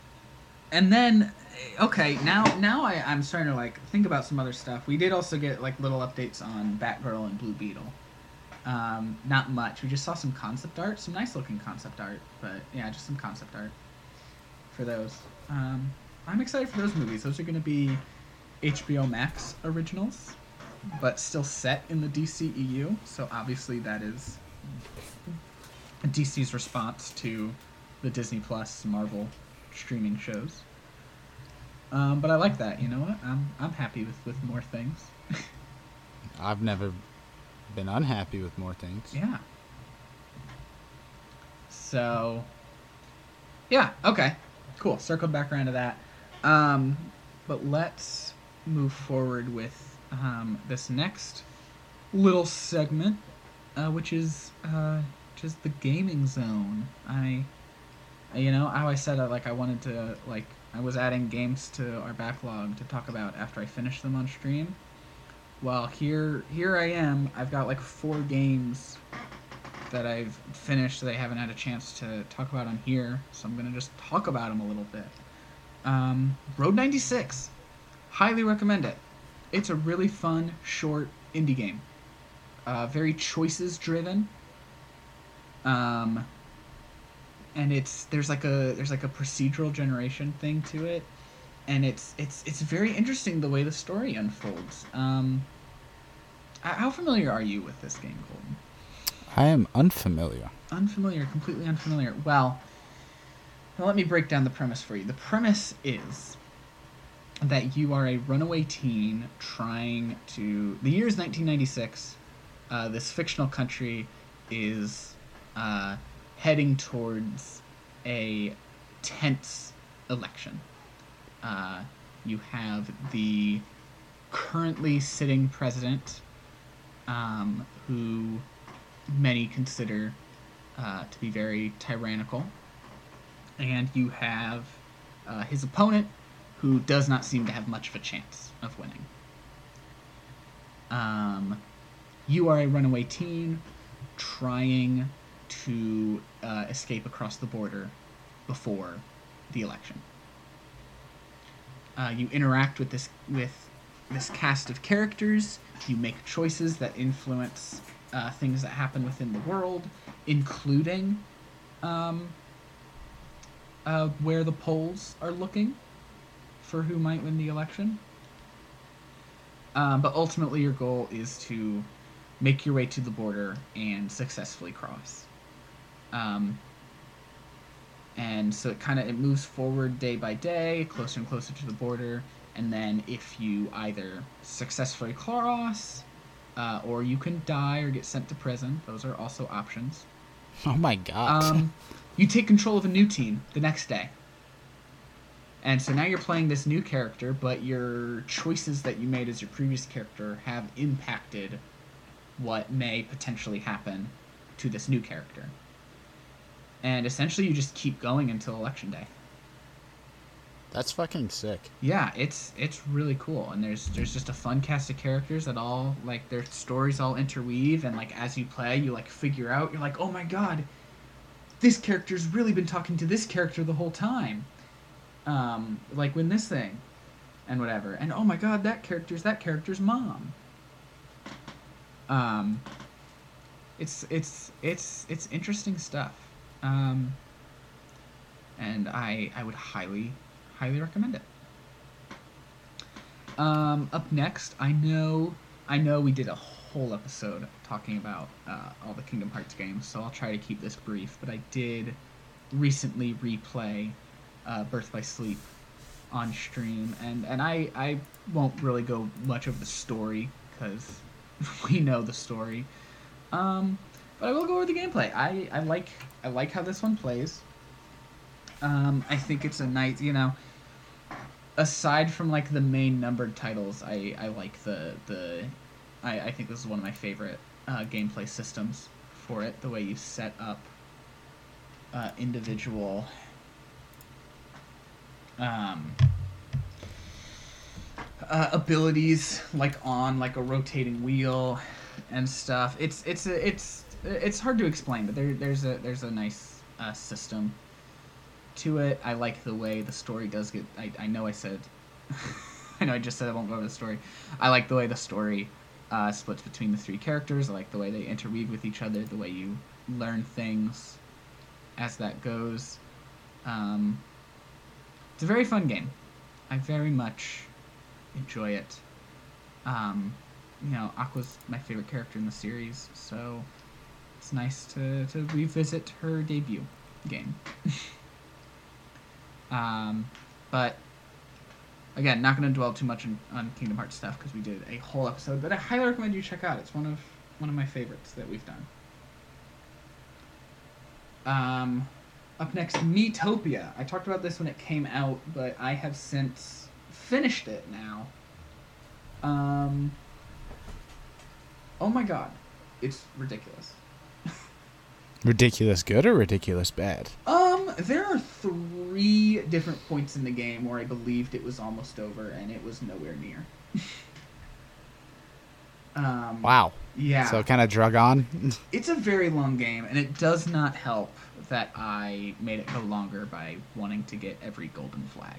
and then, okay, now now I, I'm starting to like think about some other stuff. We did also get like little updates on Batgirl and Blue Beetle. Um, not much. We just saw some concept art, some nice looking concept art, but yeah, just some concept art for those. Um, I'm excited for those movies. Those are going to be HBO Max originals, but still set in the DCEU. So obviously that is DC's response to the Disney Plus Marvel streaming shows. Um, but I like that. You know what? I'm I'm happy with, with more things. I've never been unhappy with more things. Yeah. So. Yeah. Okay. Cool. Circled back around to that. Um, but let's move forward with um, this next little segment, uh, which is uh, is the gaming zone. I, you know, how I said uh, like I wanted to like I was adding games to our backlog to talk about after I finish them on stream. Well, here here I am. I've got like four games that I've finished that I haven't had a chance to talk about on here, so I'm gonna just talk about them a little bit. Um, Road 96, highly recommend it. It's a really fun, short indie game. Uh, very choices driven. Um, and it's there's like a there's like a procedural generation thing to it, and it's it's it's very interesting the way the story unfolds. Um, how familiar are you with this game, Colton? I am unfamiliar. Unfamiliar, completely unfamiliar. Well, now let me break down the premise for you. The premise is that you are a runaway teen trying to. The year is 1996. Uh, this fictional country is uh, heading towards a tense election. Uh, you have the currently sitting president, um, who many consider uh, to be very tyrannical, and you have uh, his opponent, who does not seem to have much of a chance of winning. Um, you are a runaway teen trying to uh, escape across the border before the election. Uh, you interact with this with this cast of characters. You make choices that influence uh, things that happen within the world, including um, uh, where the polls are looking for who might win the election. Um, but ultimately, your goal is to make your way to the border and successfully cross. Um, and so it kind of it moves forward day by day, closer and closer to the border. And then if you either successfully cross, uh, or you can die or get sent to prison, those are also options. Oh my god. Um, you take control of a new team the next day. And so now you're playing this new character, but your choices that you made as your previous character have impacted what may potentially happen to this new character. And essentially, you just keep going until election day. That's fucking sick. Yeah, it's it's really cool, and there's there's just a fun cast of characters that all like their stories all interweave, and like as you play, you like figure out you're like, oh my god, this character's really been talking to this character the whole time, um, like when this thing, and whatever, and oh my god, that character's that character's mom. Um, it's it's it's it's interesting stuff, um, and I I would highly highly recommend it. Um, up next, I know I know we did a whole episode talking about uh, all the Kingdom Hearts games, so I'll try to keep this brief. But I did recently replay uh, Birth by Sleep on stream, and and I I won't really go much over the story because we know the story. Um, but I will go over the gameplay. I I like I like how this one plays. Um, I think it's a nice, you know, aside from like the main numbered titles, I I like the the, I I think this is one of my favorite uh, gameplay systems for it. The way you set up uh, individual um, uh, abilities like on like a rotating wheel and stuff. It's it's a, it's it's hard to explain, but there there's a there's a nice uh, system to it. I like the way the story does get. I, I know I said, I know I just said I won't go over the story. I like the way the story uh, splits between the three characters. I like the way they interweave with each other. The way you learn things as that goes. Um, it's a very fun game. I very much enjoy it. Um, you know, Aqua's my favorite character in the series, so nice to, to revisit her debut game. um, but again, not going to dwell too much on, on Kingdom Hearts stuff because we did a whole episode, but I highly recommend you check out. It's one of one of my favorites that we've done. Um, up next, Miitopia. I talked about this when it came out, but I have since finished it now. Um, oh my god, it's ridiculous. Ridiculous good or ridiculous bad? Um, there are three different points in the game where I believed it was almost over and it was nowhere near. um, Wow. Yeah. So kind of drug on. it's a very long game, and it does not help that I made it go longer by wanting to get every golden flag.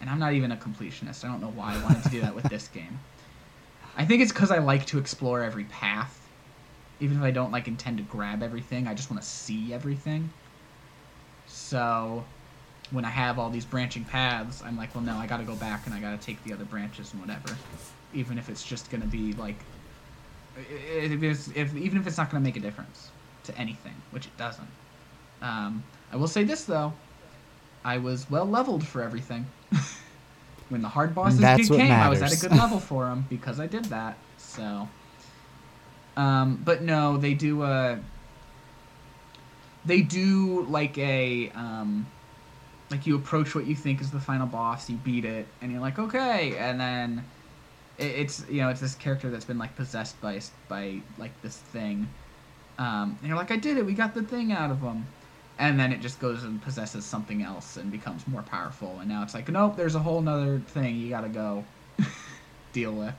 And I'm not even a completionist. I don't know why I wanted to do that with this game. I think it's because I like to explore every path. Even if I don't like intend to grab everything, I just want to see everything. So when I have all these branching paths, I'm like, well, no, I got to go back and I got to take the other branches and whatever. Even if it's just going to be like if, it's, if even if it's not going to make a difference to anything, which it doesn't. Um, I will say this though, I was well leveled for everything. when the hard bosses came, I was at a good level for them because I did that. So, um, but no, they do a. They do like a um, like you approach what you think is the final boss, you beat it, and you're like, okay, and then it, it's you know it's this character that's been like possessed by by like this thing, um, and you're like, I did it, we got the thing out of him, and then it just goes and possesses something else and becomes more powerful, and now it's like, nope, there's a whole nother thing you gotta go deal with,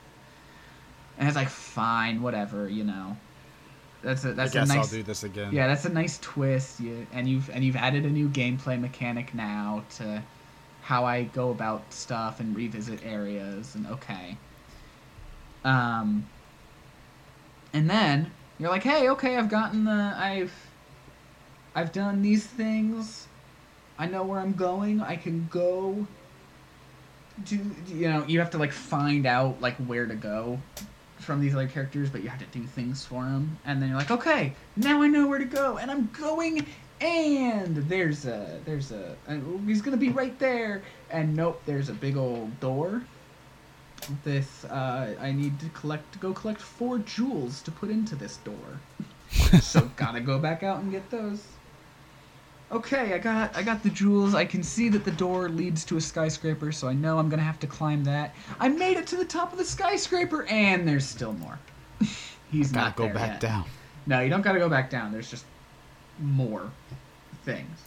and it's like, fine, whatever, you know. That's a that's I guess a I'll nice do this again. yeah, that's a nice twist. You, and you've and you've added a new gameplay mechanic now to how I go about stuff and revisit areas and okay. Um and then you're like, "Hey, okay, I've gotten the I've I've done these things. I know where I'm going. I can go do you know, you have to like find out like where to go from these other characters, but you have to do things for them. And then you're like, okay, now I know where to go, and I'm going. And there's a there's a and he's gonna be right there. And nope, there's a big old door. This uh, I need to collect go collect four jewels to put into this door. so gotta go back out and get those. Okay, I got I got the jewels. I can see that the door leads to a skyscraper, so I know I'm gonna have to climb that. I made it to the top of the skyscraper, and there's still more. He's Gotta not go back yet. down. No, you don't gotta go back down. There's just more things.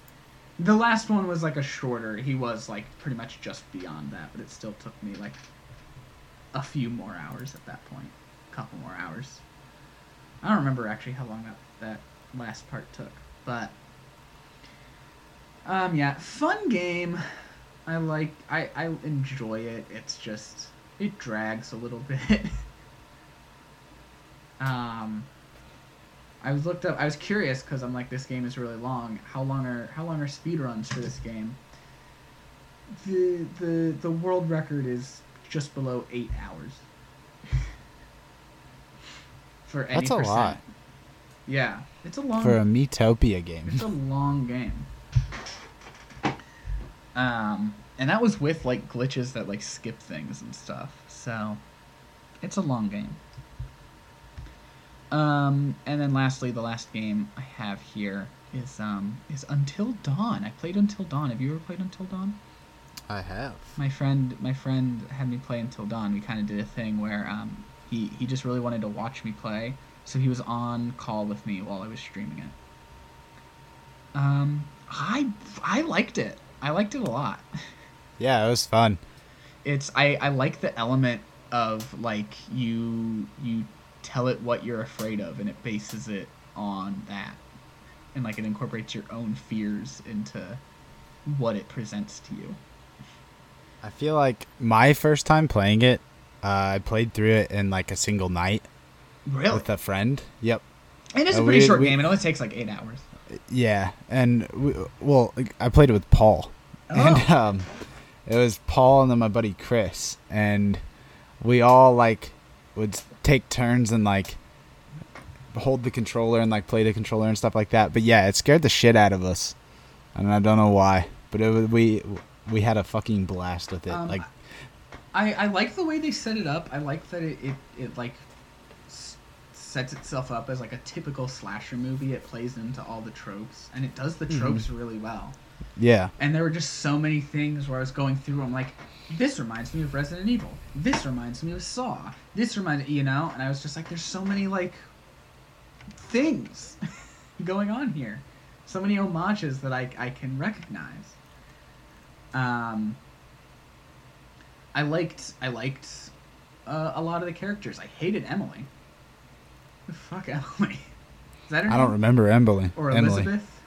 The last one was like a shorter. He was like pretty much just beyond that, but it still took me like a few more hours at that point. A couple more hours. I don't remember actually how long that that last part took, but um yeah, fun game. I like I I enjoy it. It's just it drags a little bit. um I was looked up. I was curious because I'm like, this game is really long. How long are how long are speed runs for this game? The the the world record is just below eight hours. for any That's a percent. lot. Yeah, it's a long. For a Miitopia game. It's a long game. Um, and that was with like glitches that like skip things and stuff. So it's a long game. Um, and then lastly, the last game I have here is um is Until Dawn. I played Until Dawn. Have you ever played Until Dawn? I have. My friend, my friend had me play Until Dawn. We kind of did a thing where um he he just really wanted to watch me play, so he was on call with me while I was streaming it. Um, I I liked it. I liked it a lot. Yeah, it was fun. It's I I like the element of like you you tell it what you're afraid of and it bases it on that and like it incorporates your own fears into what it presents to you I feel like my first time playing it, uh, I played through it in like a single night really with a friend. Yep. and it's a uh, pretty we- short we- game it only takes like eight hours Yeah, and we, well, I played it with Paul, and Oh. um, it was Paul and then my buddy Chris, and we all like would take turns and like hold the controller and like play the controller and stuff like that. But yeah, it scared the shit out of us, and I don't know why, but it was, we we had a fucking blast with it. Um, like, I, I like the way they set it up. I like that it, it, it like sets itself up as like a typical slasher movie. It plays into all the tropes and it does the Mhm. tropes really well. yeah, And there were just so many things where I was going through. I'm like, this reminds me of Resident Evil. This reminds me of Saw. This reminds you know. And I was just like, there's so many like things going on here. So many homages that I I can recognize. Um. I liked I liked uh, a lot of the characters. I hated Emily. The fuck Emily. Is that her I don't remember Emily. Or Emily. Elizabeth,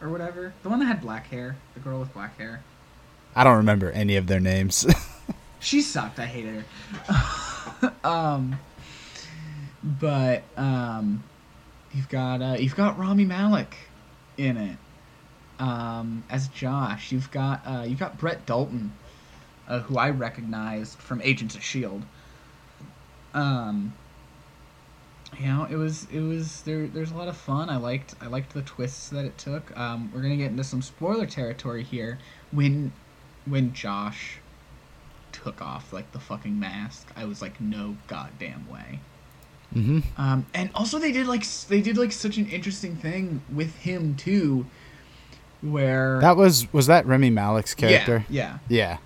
or whatever. The one that had black hair. The girl with black hair. I don't remember any of their names. She sucked. I hated her. um, but um, you've got uh, you've got Rami Malek in it um, as Josh. You've got uh, you've got Brett Dalton, uh, who I recognized from Agents of Shield. Um, you know, it was it was there. There's a lot of fun. I liked I liked the twists that it took. Um, we're gonna get into some spoiler territory here. When when Josh took off like the fucking mask, I was like, no goddamn way. hmm Um, and also they did like they did like such an interesting thing with him too, where That was was that Rami Malek's character? Yeah, Yeah. yeah.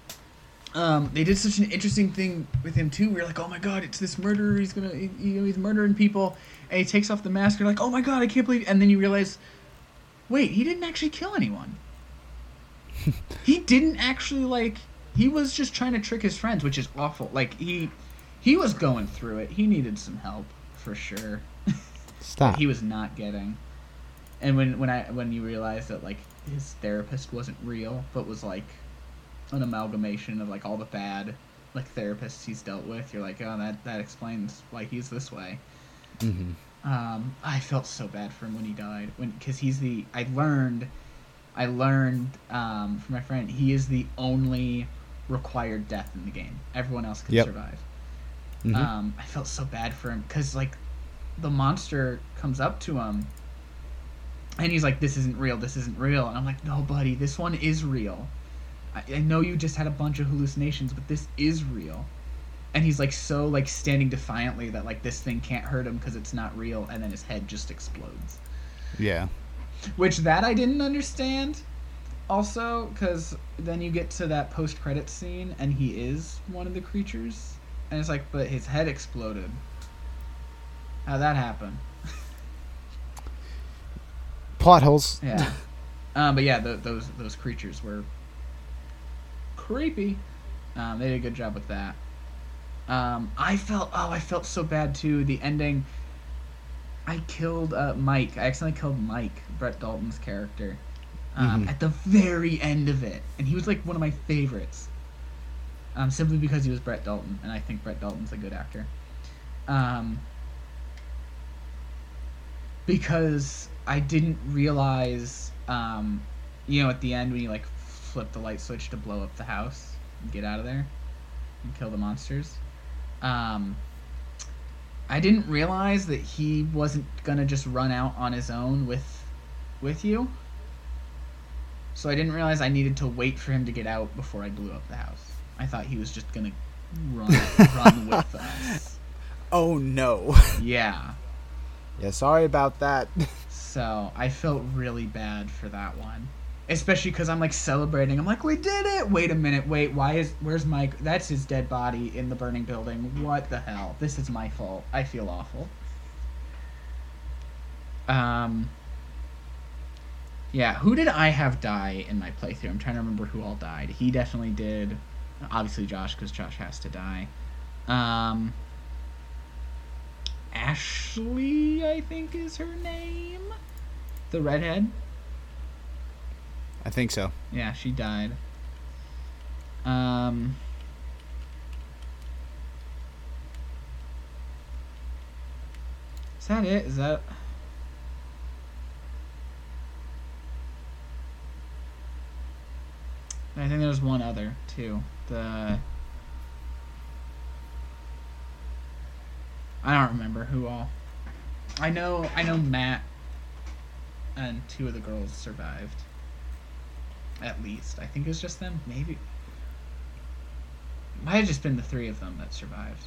Um, they did such an interesting thing with him too. We are like, oh my god, it's this murderer. He's gonna, he, you know, he's murdering people, and he takes off the mask. You're like, oh my god, I can't believe. And then you realize, wait, he didn't actually kill anyone. he didn't actually like. He was just trying to trick his friends, which is awful. Like he, he was going through it. He needed some help for sure. Stop. he was not getting. And when when I when you realize that like his therapist wasn't real, but was like an amalgamation of like all the bad like therapists he's dealt with, you're like, oh, that that explains why he's this way. hmm Um, I felt so bad for him when he died, when because he's the I learned, I learned um, from my friend he is the only required death in the game. Everyone else can Yep. survive. hmm Um, I felt so bad for him because like the monster comes up to him and he's like, "This isn't real. This isn't real." And I'm like, "No, buddy, this one is real. I, I know you just had a bunch of hallucinations, but this is real." And he's like so like standing defiantly that like this thing can't hurt him because it's not real, and then his head just explodes. yeah. Which that I didn't understand. Also, because then you get to that post credit scene, and he is one of the creatures, and it's like, but his head exploded. How'd that happen? Plot holes. Yeah. um, but yeah, th- those those creatures were creepy. Um, they did a good job with that. Um, I felt oh, I felt so bad too. The ending. I killed uh, Mike. I accidentally killed Mike, Brett Dalton's character, um, Mhm. at the very end of it, and he was like one of my favorites. Um, simply because he was Brett Dalton, and I think Brett Dalton's a good actor. Um, because I didn't realize, um, you know, at the end when you like flip the light switch to blow up the house and get out of there and kill the monsters. Um, I didn't realize that he wasn't gonna just run out on his own with, with you. So I didn't realize I needed to wait for him to get out before I blew up the house. I thought he was just gonna run run with us. Oh no. Yeah. yeah, sorry about that. So I felt really bad for that one. Especially because I'm like celebrating. I'm like, we did it! Wait a minute, wait, why is where's Mike? That's his dead body in the burning building. What the hell? This is my fault. I feel awful. Um Yeah, who did I have die in my playthrough? I'm trying to remember who all died. He definitely did. Obviously Josh, because Josh has to die. Um Ashley, I think is her name. The redhead. I think so. Yeah, she died. Um. Is that it? Is that. I think there's one other too. The. I don't remember who all. I know. I know Matt. And two of the girls survived. At least I think it was just them. Maybe. Might have just been the three of them that survived.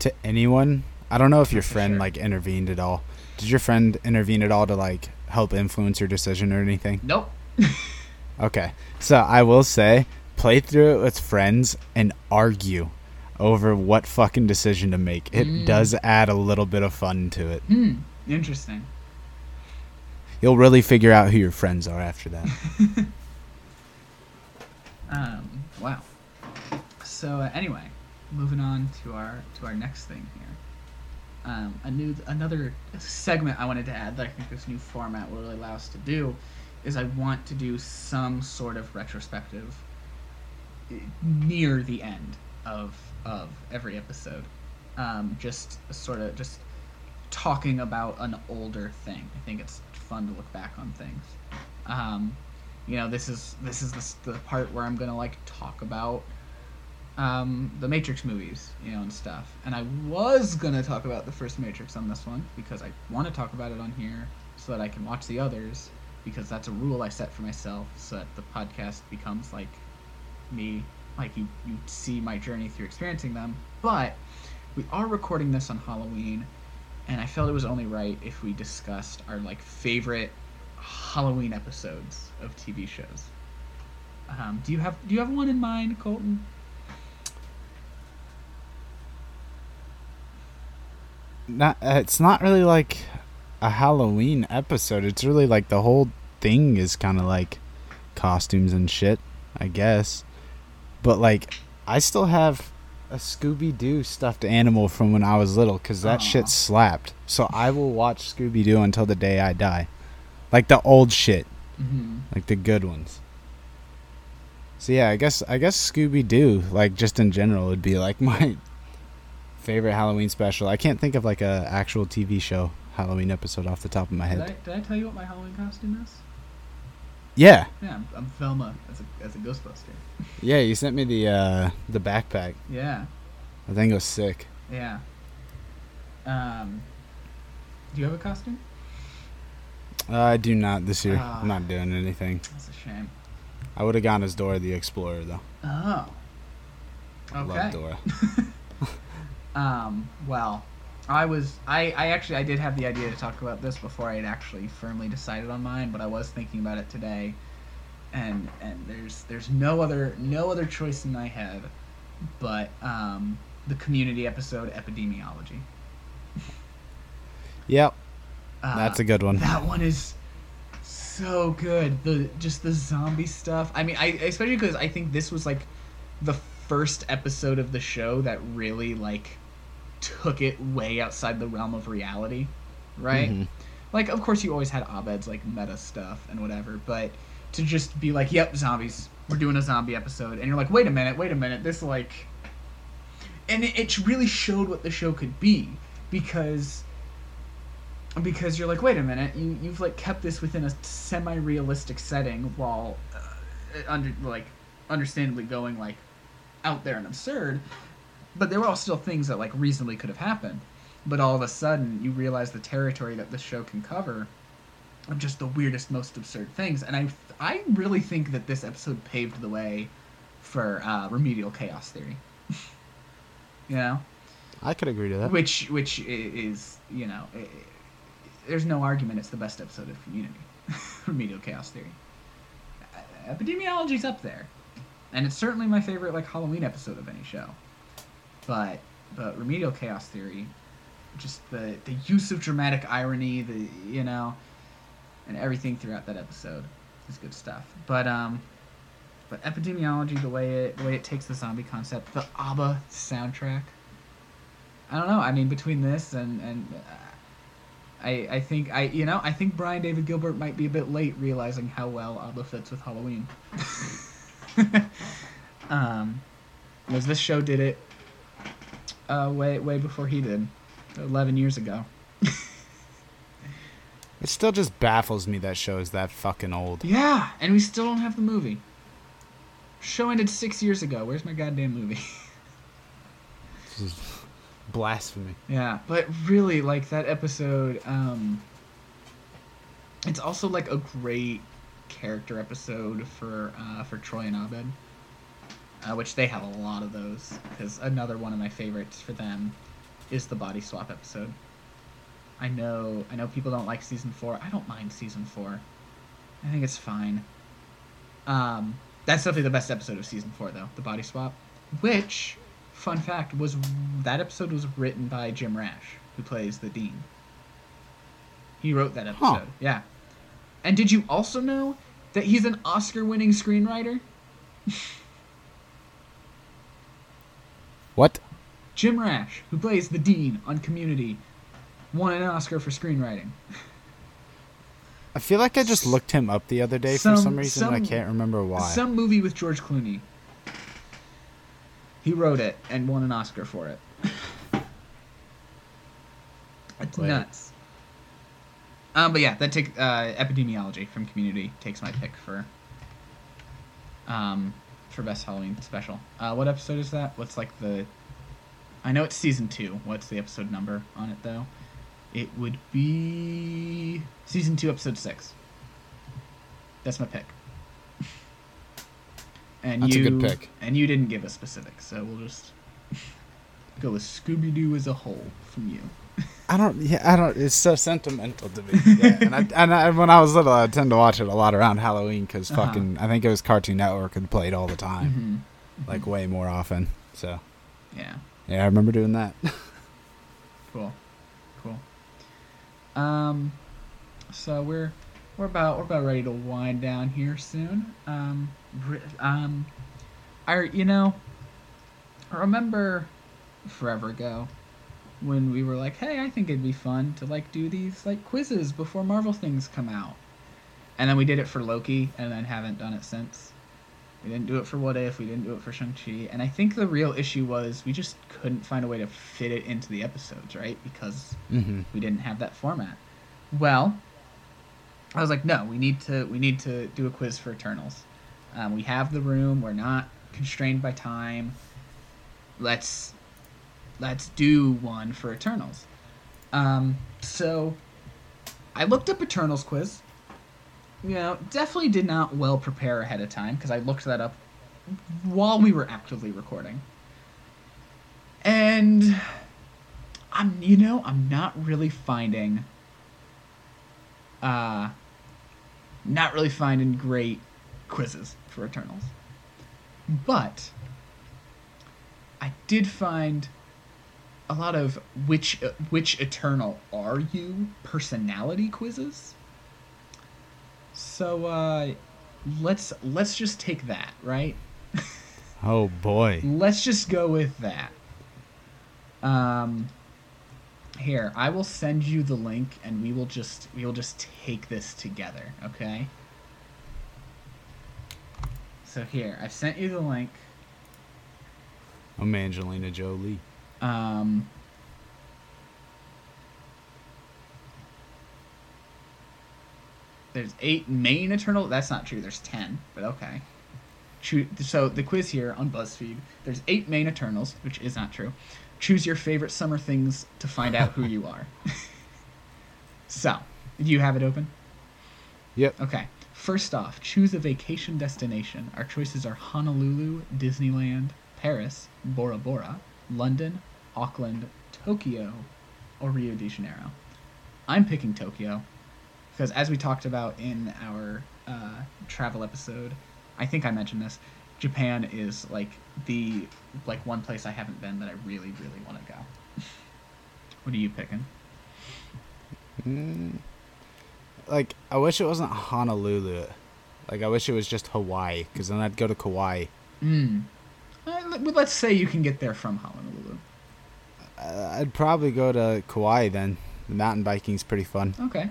To anyone, I don't know if your friend sure. like intervened at all. Did your friend intervene at all to like help influence your decision or anything? Nope. Okay. So I will say, play through it with friends and argue over what fucking decision to make. It Mm. does add a little bit of fun to it. Hmm. Interesting. You'll really figure out who your friends are after that. Um. Wow. So uh, anyway, moving on to our to our next thing here. Um, a new another segment I wanted to add that I think this new format will really allow us to do is I want to do some sort of retrospective eh, near the end of of every episode. Um, just sort of just talking about an older thing. I think it's fun to look back on things. Um, you know, this is this is the, the part where I'm gonna like talk about um, the Matrix movies, you know, and stuff. And I was gonna talk about the first Matrix on this one because I want to talk about it on here so that I can watch the others because that's a rule I set for myself so that the podcast becomes like me, like you you see my journey through experiencing them. But we are recording this on Halloween, and I felt it was only right if we discussed our like favorite Halloween episodes of TV shows. Um, do you have Do you have one in mind, Colton? not uh, it's not really like a Halloween episode. It's really like the whole thing is kind of like costumes and shit, I guess. But like I still have a Scooby Doo stuffed animal from when I was little cuz that shit slapped. So I will watch Scooby Doo until the day I die. Like the old shit, Mm-hmm. like the good ones. So yeah, I guess I guess Scooby Doo, like just in general, would be like my favorite Halloween special. I can't think of like a actual TV show Halloween episode off the top of my Did I, head. did I tell you what my Halloween costume is? Yeah, Yeah, I'm, I'm Velma as a as a Ghostbuster. yeah. You sent me the uh, the backpack. Yeah, I think it was sick. yeah. Um, do you have a costume? Uh, I do not this year. Ah. I'm not doing anything. That's a shame. I would have gone as Dora the Explorer though. Oh. I Okay. Love Dora. Um, well, I was I, I actually I did have the idea to talk about this before I had actually firmly decided on mine, but I was thinking about it today, and and there's there's no other no other choice in my head, but um, the community episode epidemiology. Yep, Uh, that's a good one. That one is so good. The just the zombie stuff. I mean, I especially because I think this was like the first episode of the show that really like took it way outside the realm of reality, right? Mhm. Like, of course, you always had Abed's like meta stuff and whatever, but to just be like, "Yep, zombies. We're doing a zombie episode," and you're like, "Wait a minute, wait a minute. This like," and it, it really showed what the show could be because because you're like, wait a minute, you you've like kept this within a semi-realistic setting while uh, under like understandably going like out there and absurd, but there were all still things that like reasonably could have happened. But all of a sudden, you realize the territory that this show can cover, of just the weirdest, most absurd things. And I I really think that this episode paved the way for uh, remedial chaos theory. you know, I could agree to that. which which is you know, i- there's no argument. It's the best episode of Community. remedial chaos theory. Epidemiology's up there, and it's certainly my favorite like Halloween episode of any show. But but remedial chaos theory, just the the use of dramatic irony, the you know, and everything throughout that episode is good stuff. But um, but epidemiology, the way it the way it takes the zombie concept, the ABBA soundtrack. I don't know. I mean, between this and and uh, I I think I you know I think Brian David Gilbert might be a bit late realizing how well ABBA fits with Halloween. um, because this show did it uh, way way before he did, eleven years ago. It still just baffles me that show is that fucking old. Yeah, and we still don't have the movie. Show ended six years ago. Where's my goddamn movie? This is blasphemy. yeah, but really, like that episode. Um, it's also like a great character episode for uh, for Troy and Abed, uh, which they have a lot of those. Because another one of my favorites for them is the body swap episode. I know, I know people don't like season four. I don't mind season four. I think it's fine. Um, that's definitely the best episode of season four, though. The body swap, which, fun fact, was that episode was written by Jim Rash, who plays the dean. He wrote that episode. Huh. Yeah. And did you also know that he's an Oscar-winning screenwriter? What? Jim Rash, who plays the dean on Community, won an Oscar for screenwriting. I feel like I just looked him up the other day Some- for some reason. and I can't remember why. Some movie with George Clooney. He wrote it and won an Oscar for it. It's Wait. nuts. Um, but yeah, that take uh, epidemiology from Community takes my pick for um for best Halloween special. Uh, what episode is that? What's like the? I know it's season two. What's the episode number on it though? It would be season two, episode six. That's my pick. And That's a you, good pick. And you didn't give a specific, so we'll just go with Scooby Doo as a whole from you. I don't. Yeah, I don't. It's so sentimental to me. Yeah, and I, and I, when I was little, I tend to watch it a lot around Halloween because Uh-huh. fucking. I think it was Cartoon Network and played all the time, Mm-hmm. like way more often. So Yeah. yeah, I remember doing that. Cool. Cool. Um, so we're we're about we're about ready to wind down here soon. Um, um, I you know, I remember forever ago when we were like, hey, I think it'd be fun to like do these like quizzes before Marvel things come out, and then we did it for Loki, and then haven't done it since. We didn't do it for What If. We didn't do it for Shang Chi. And I think the real issue was we just couldn't find a way to fit it into the episodes, right? Because hmm we didn't have that format. Well, I was like, no, we need to we need to do a quiz for Eternals. Um, we have the room. We're not constrained by time. Let's let's do one for Eternals. Um, so I looked up Eternals quiz. You know, definitely did not well prepare ahead of time because I looked that up while we were actively recording. And I'm you know, I'm not really finding uh not really finding great quizzes for Eternals. But I did find a lot of which which Eternal are you personality quizzes. So uh let's let's just take that, right? Oh boy. Let's just go with that. Um here, I will send you the link and we will just we will just take this together, okay? So here, I've sent you the link. I'm Angelina Jolie. Um There's eight main eternal. That's not true. There's ten, but okay. So the quiz here on BuzzFeed. There's eight main eternals, which is not true. Choose your favorite summer things to find out who you are. so, do you have it open? Yep. Okay. First off, choose a vacation destination. Our choices are Honolulu, Disneyland, Paris, Bora Bora, London, Auckland, Tokyo, or Rio de Janeiro. I'm picking Tokyo because, as we talked about in our uh, travel episode, I think I mentioned this. Japan is like the like one place I haven't been that I really really want to go. what are you picking? Mm, like I wish it wasn't Honolulu. Like I wish it was just Hawaii, because then I'd go to Kauai. Hmm. Uh, let- let's say you can get there from Honolulu. Uh, I'd probably go to Kauai then. The mountain biking's pretty fun. Okay.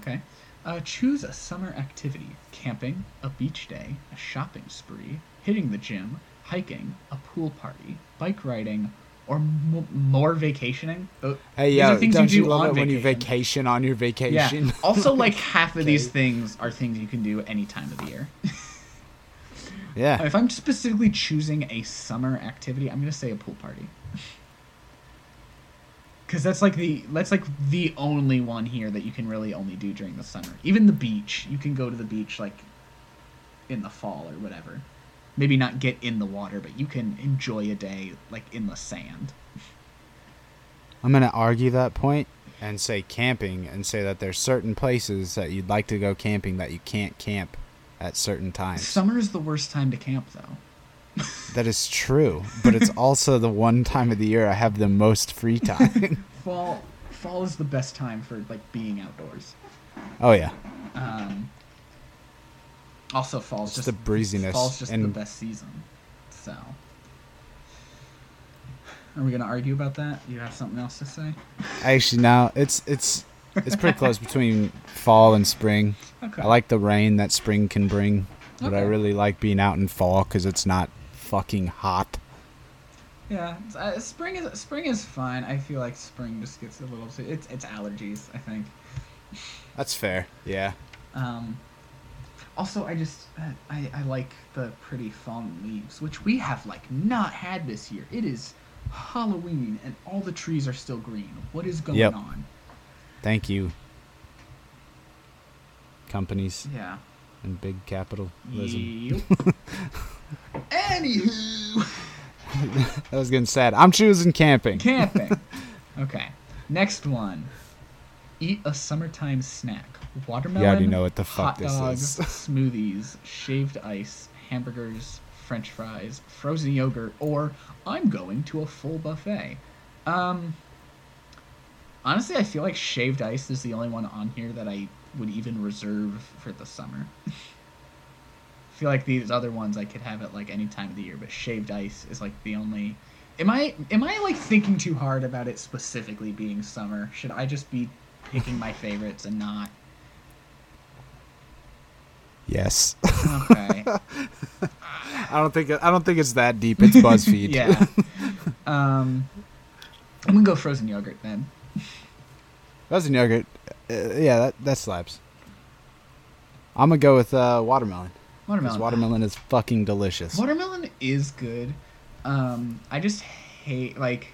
Okay. Uh, choose a summer activity: camping, a beach day, a shopping spree, hitting the gym, hiking, a pool party, bike riding, or m- more vacationing. Hey, yeah, things don't you, do love on it when you vacation. on your vacation? Yeah. Also, like half of these things are things you can do any time of the year. yeah. if I'm specifically choosing a summer activity, I'm gonna say a pool party. Cause that's like the that's like the only one here that you can really only do during the summer. Even the beach, you can go to the beach like in the fall or whatever. Maybe not get in the water, but you can enjoy a day like in the sand. I'm gonna argue that point and say camping and say that there's certain places that you'd like to go camping that you can't camp at certain times. Summer is the worst time to camp though. That is true, but it's also the one time of the year I have the most free time. Fall fall is the best time for like being outdoors. oh yeah, Um, also, fall's Just just the breeziness Fall's just the best season. So, are we gonna argue about that? You have something else to say? actually now it's it's it's pretty close between fall and spring. Okay. I like the rain that spring can bring, but I really like being out in fall because it's not fucking hot. Yeah, uh, spring is spring is fine. I feel like spring just gets a little. Too, it's it's allergies. I think. That's fair. Yeah. Um, also, I just uh, I I like the pretty fallen leaves, which we have like not had this year. It is Halloween and all the trees are still green. What is going Yep. on? Thank you. Companies Yeah. and big capitalism. Yep. Anywho, That was getting sad. I'm choosing camping. camping. Okay. Next one. Eat a summertime snack. Watermelon. You already know what the fuck this dogs, is. smoothies, shaved ice, hamburgers, French fries, frozen yogurt, or I'm going to a full buffet. Um. Honestly, I feel like shaved ice is the only one on here that I would even reserve for the summer. I feel like these other ones I could have at like any time of the year, but shaved ice is like the only. Am I am I like thinking too hard about it specifically being summer? Should I just be picking my favorites and not? Yes. Okay. I don't think I don't think it's that deep. It's BuzzFeed. yeah. Um, I'm gonna go frozen yogurt then. Frozen yogurt. Uh, yeah, that that slaps. I'm gonna go with uh, watermelon. Watermelon. watermelon is fucking delicious. Watermelon is good. Um, I just hate like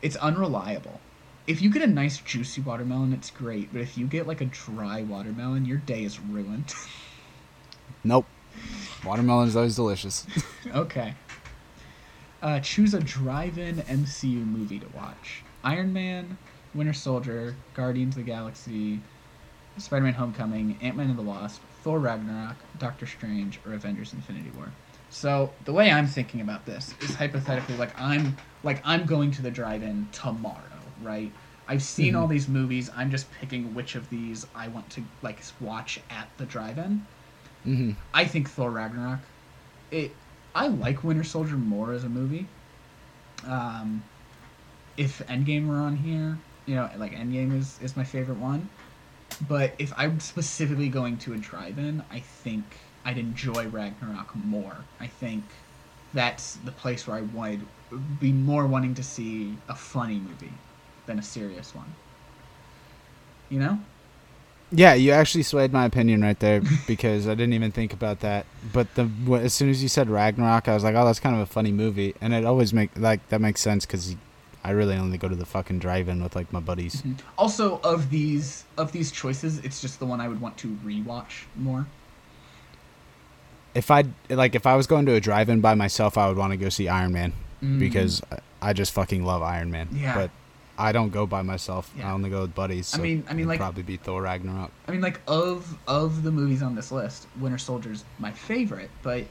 it's unreliable. If you get a nice juicy watermelon, it's great. But if you get like a dry watermelon, your day is ruined. Nope. Watermelon is always delicious. okay. Uh, choose a drive-in MCU movie to watch: Iron Man, Winter Soldier, Guardians of the Galaxy, Spider-Man: Homecoming, Ant-Man and the Wasp, Thor: Ragnarok, Doctor Strange, or Avengers: Infinity War. So the way I'm thinking about this is hypothetically like I'm like I'm going to the drive-in tomorrow, right? I've seen Mhm. all these movies. I'm just picking which of these I want to like watch at the drive-in. hmm I think Thor Ragnarok. It I like Winter Soldier more as a movie. Um, if Endgame were on here, you know, like Endgame is is my favorite one. But if I'm specifically going to a drive-in, I think I'd enjoy Ragnarok more. I think that's the place where I would be more wanting to see a funny movie than a serious one. You know? Yeah, you actually swayed my opinion right there because I didn't even think about that. But the as soon as you said Ragnarok, I was like, oh, that's kind of a funny movie, and it always make like that makes sense because I really only go to the fucking drive-in with like my buddies. Mhm. Also, of these of these choices, it's just the one I would want to rewatch more. If I like, if I was going to a drive-in by myself, I would want to go see Iron Man Mm. because I- just fucking love Iron Man. Yeah. But I don't go by myself. Yeah. I only go with buddies. I mean- I mean, like- probably be Thor Ragnarok. I mean, like of of the movies on this list, Winter Soldier's my favorite, but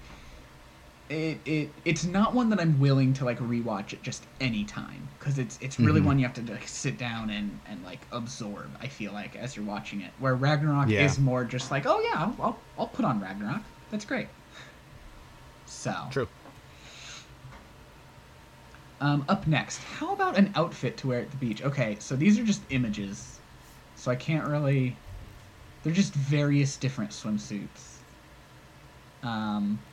it, it it's not one that I'm willing to like rewatch at just any time because it's it's really Mhm. one you have to like sit down and and like absorb. I feel like as you're watching it, where Ragnarok Yeah. is more just like, oh yeah, I'll, I'll I'll put on Ragnarok. That's great. So True. Um, up next, how about an outfit to wear at the beach? Okay, so these are just images, so I can't really. They're just various different swimsuits. Um,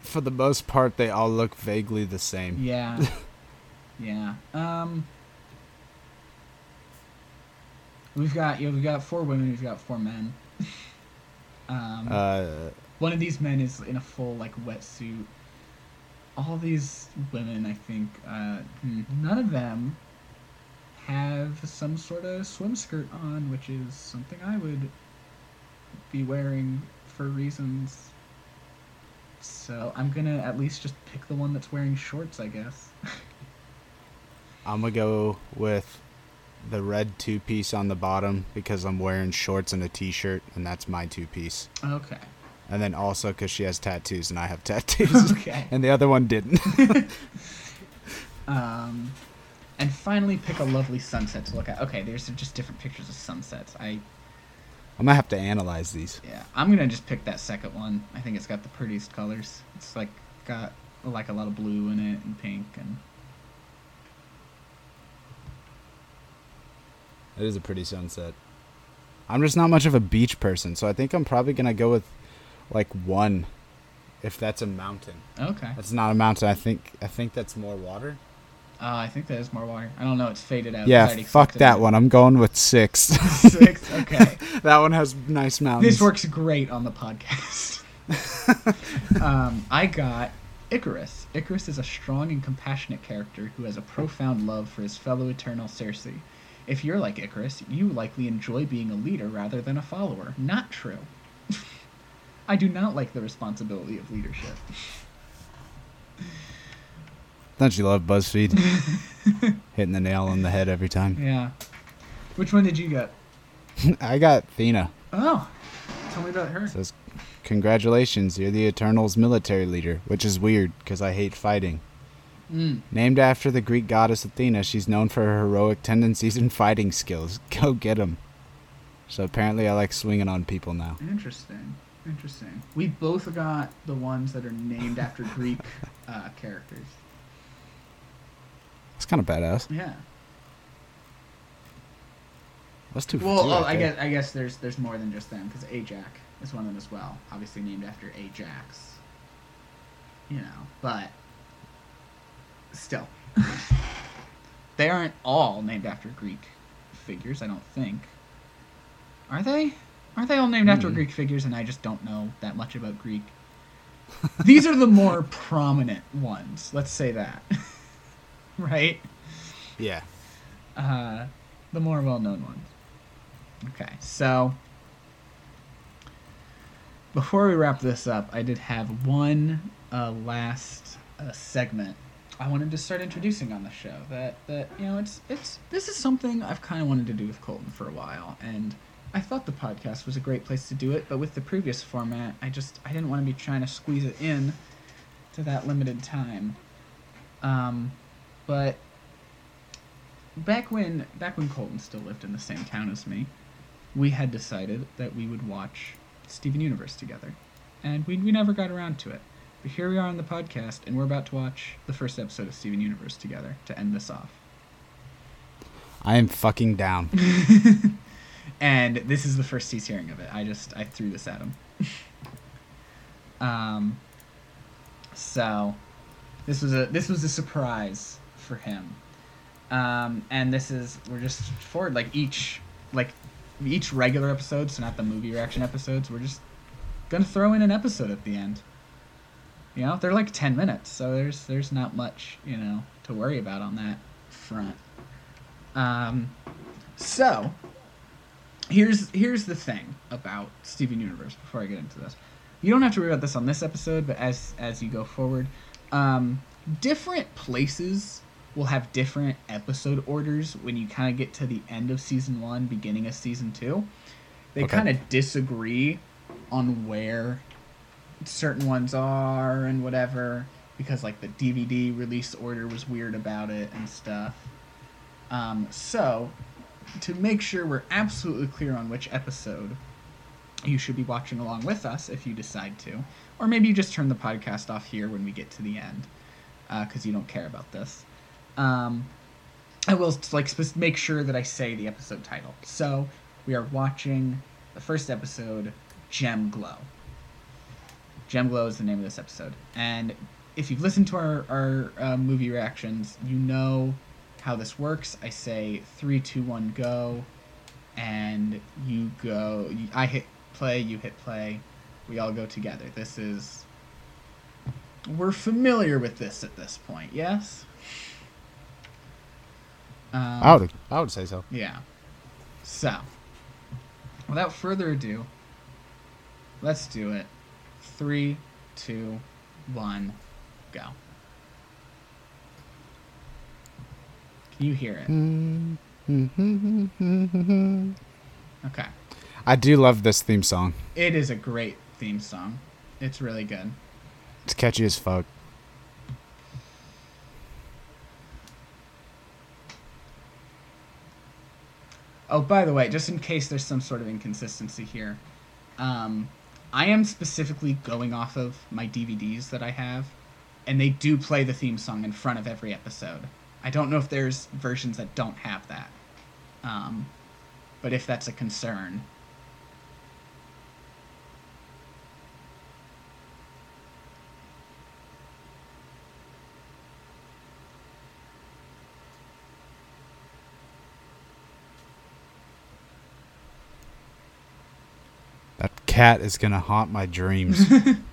For the most part, they all look vaguely the same. yeah, yeah. Um, we've got yeah, we've got four women, we've got four men. um, Uh, One of these men is in a full like wetsuit. All these women, I think, uh, none of them have some sort of swim skirt on, which is something I would be wearing for reasons. So I'm gonna at least just pick the one that's wearing shorts, I guess. I'm gonna go with the red two piece on the bottom because I'm wearing shorts and a t-shirt, and that's my two piece. okay. And then also because she has tattoos and I have tattoos, Okay. and the other one didn't. Um, and finally pick a lovely sunset to look at. Okay, there's just different pictures of sunsets. I I'm gonna have to analyze these. Yeah, I'm gonna just pick that second one. I think it's got the prettiest colors. It's like got like a lot of blue in it and pink and It is a pretty sunset. I'm just not much of a beach person, so I think I'm probably gonna go with like one, if that's a mountain. okay. That's not a mountain. I think I think that's more water. Uh, I think that is more water. I don't know. It's faded out. yeah, fuck that one. I'm going with six. Six. Okay. that one has nice mountains. this works great on the podcast. um, I got Ikaris. Ikaris is a strong and compassionate character who has a profound love for his fellow Eternal Sersi. If you're like Ikaris, you likely enjoy being a leader rather than a follower. Not true. I do not like the responsibility of leadership. Don't you love BuzzFeed? Hitting the nail on the head every time. Yeah. Which one did you get? I got Thena. Oh, tell me about her. Says, congratulations, you're the Eternals military leader, which is weird because I hate fighting. Mm. Named after the Greek goddess Athena, she's known for her heroic tendencies and fighting skills. Go get 'em. So apparently, I like swinging on people now. Interesting. Interesting. We both got the ones that are named after Greek uh, characters. It's kind of badass. Yeah. That's two. for Well, two oh, I guess I guess there's there's more than just them because Ajax is one of them as well. Obviously named after Ajax. You know, but still, they aren't all named after Greek figures. I don't think. Are they? Are they all named after Hmm. Greek figures? And I just don't know that much about Greek. These are the more prominent ones. Let's say that. right? Yeah. uh, the more well-known ones. Okay, so before we wrap this up, I did have one uh, last uh, segment I wanted to start introducing on the show. That that you know, it's it's this is something I've kind of wanted to do with Colton for a while, and I thought the podcast was a great place to do it. But with the previous format, I just I didn't want to be trying to squeeze it in to that limited time. Um, but back when back when Colton still lived in the same town as me, we had decided that we would watch Steven Universe together, and we we never got around to it. But here we are on the podcast, and we're about to watch the first episode of Steven Universe together to end this off. I am fucking down. and this is the first he's hearing of it. I just I threw this at him. um. So, this was a this was a surprise for him. Um, and this is we're just forward like each like each regular episode, so not the movie reaction episodes. We're just gonna throw in an episode at the end. You know, they're like ten minutes, so there's there's not much you know to worry about on that. front. Um, so here's here's the thing about Steven Universe. Before I get into this, you don't have to worry about this on this episode, but as as you go forward, um, different places will have different episode orders when you kind of get to the end of season one, beginning of season two. They Okay. kind of disagree on where certain ones are and whatever because like the DVD release order was weird about it and stuff. Um, so to make sure we're absolutely clear on which episode you should be watching along with us if you decide to, or maybe you just turn the podcast off here when we get to the end because you don't care about this. Um, I will like make sure that I say the episode title. So we are watching the first episode, Gem Glow. Gem Glow is the name of this episode, and if you've listened to our our uh, movie reactions, you know how this works. I say three, two, one, go, and you go. I hit play, you hit play. We all go together. This is. We're familiar with this at this point, yes. Um, I would I would say so. yeah. So, without further ado, let's do it. Three, two, one, go. Can you hear it? Okay. I do love this theme song. It is a great theme song. It's really good. It's catchy as fuck. Oh, by the way, just in case there's some sort of inconsistency here, um, I am specifically going off of my DVDs that I have, and they do play the theme song in front of every episode. I don't know if there's versions that don't have that, um, but if that's a concern, That cat is gonna haunt my dreams.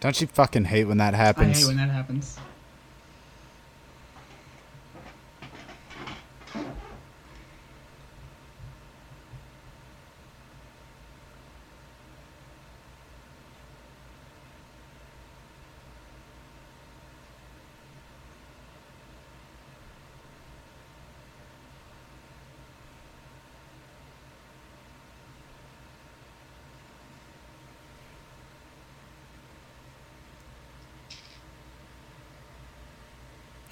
Don't you fucking hate when that I hate when that happens.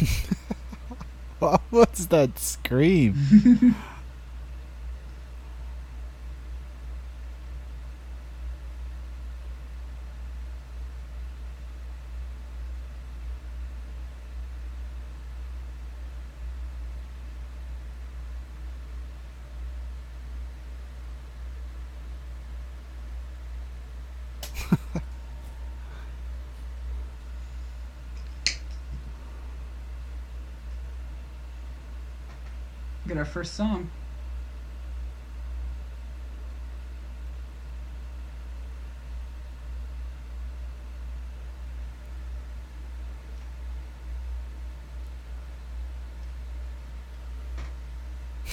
What was that scream? our first song.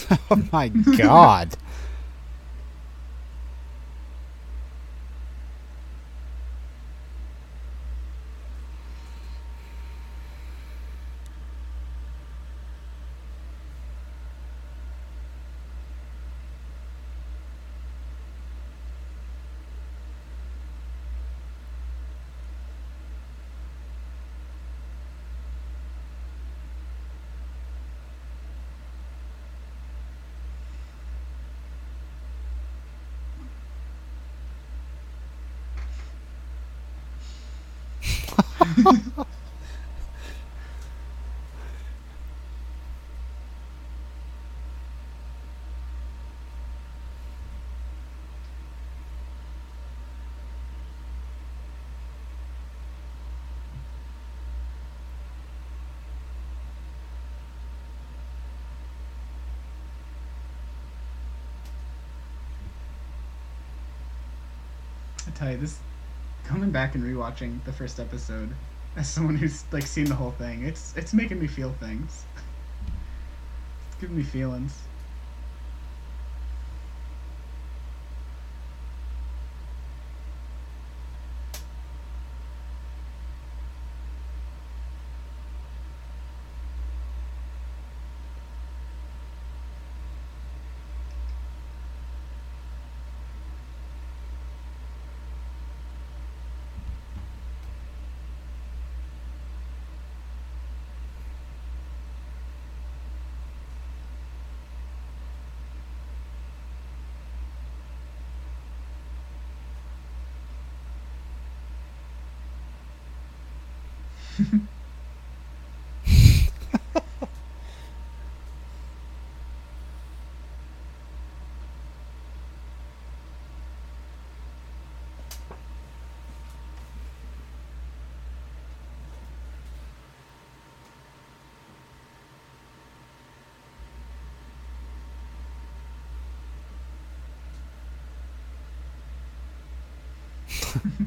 oh my god. I tell you, this coming back and rewatching the first episode as someone who's like seen the whole thing, it's it's making me feel things. It's giving me feelings. Mm-hmm.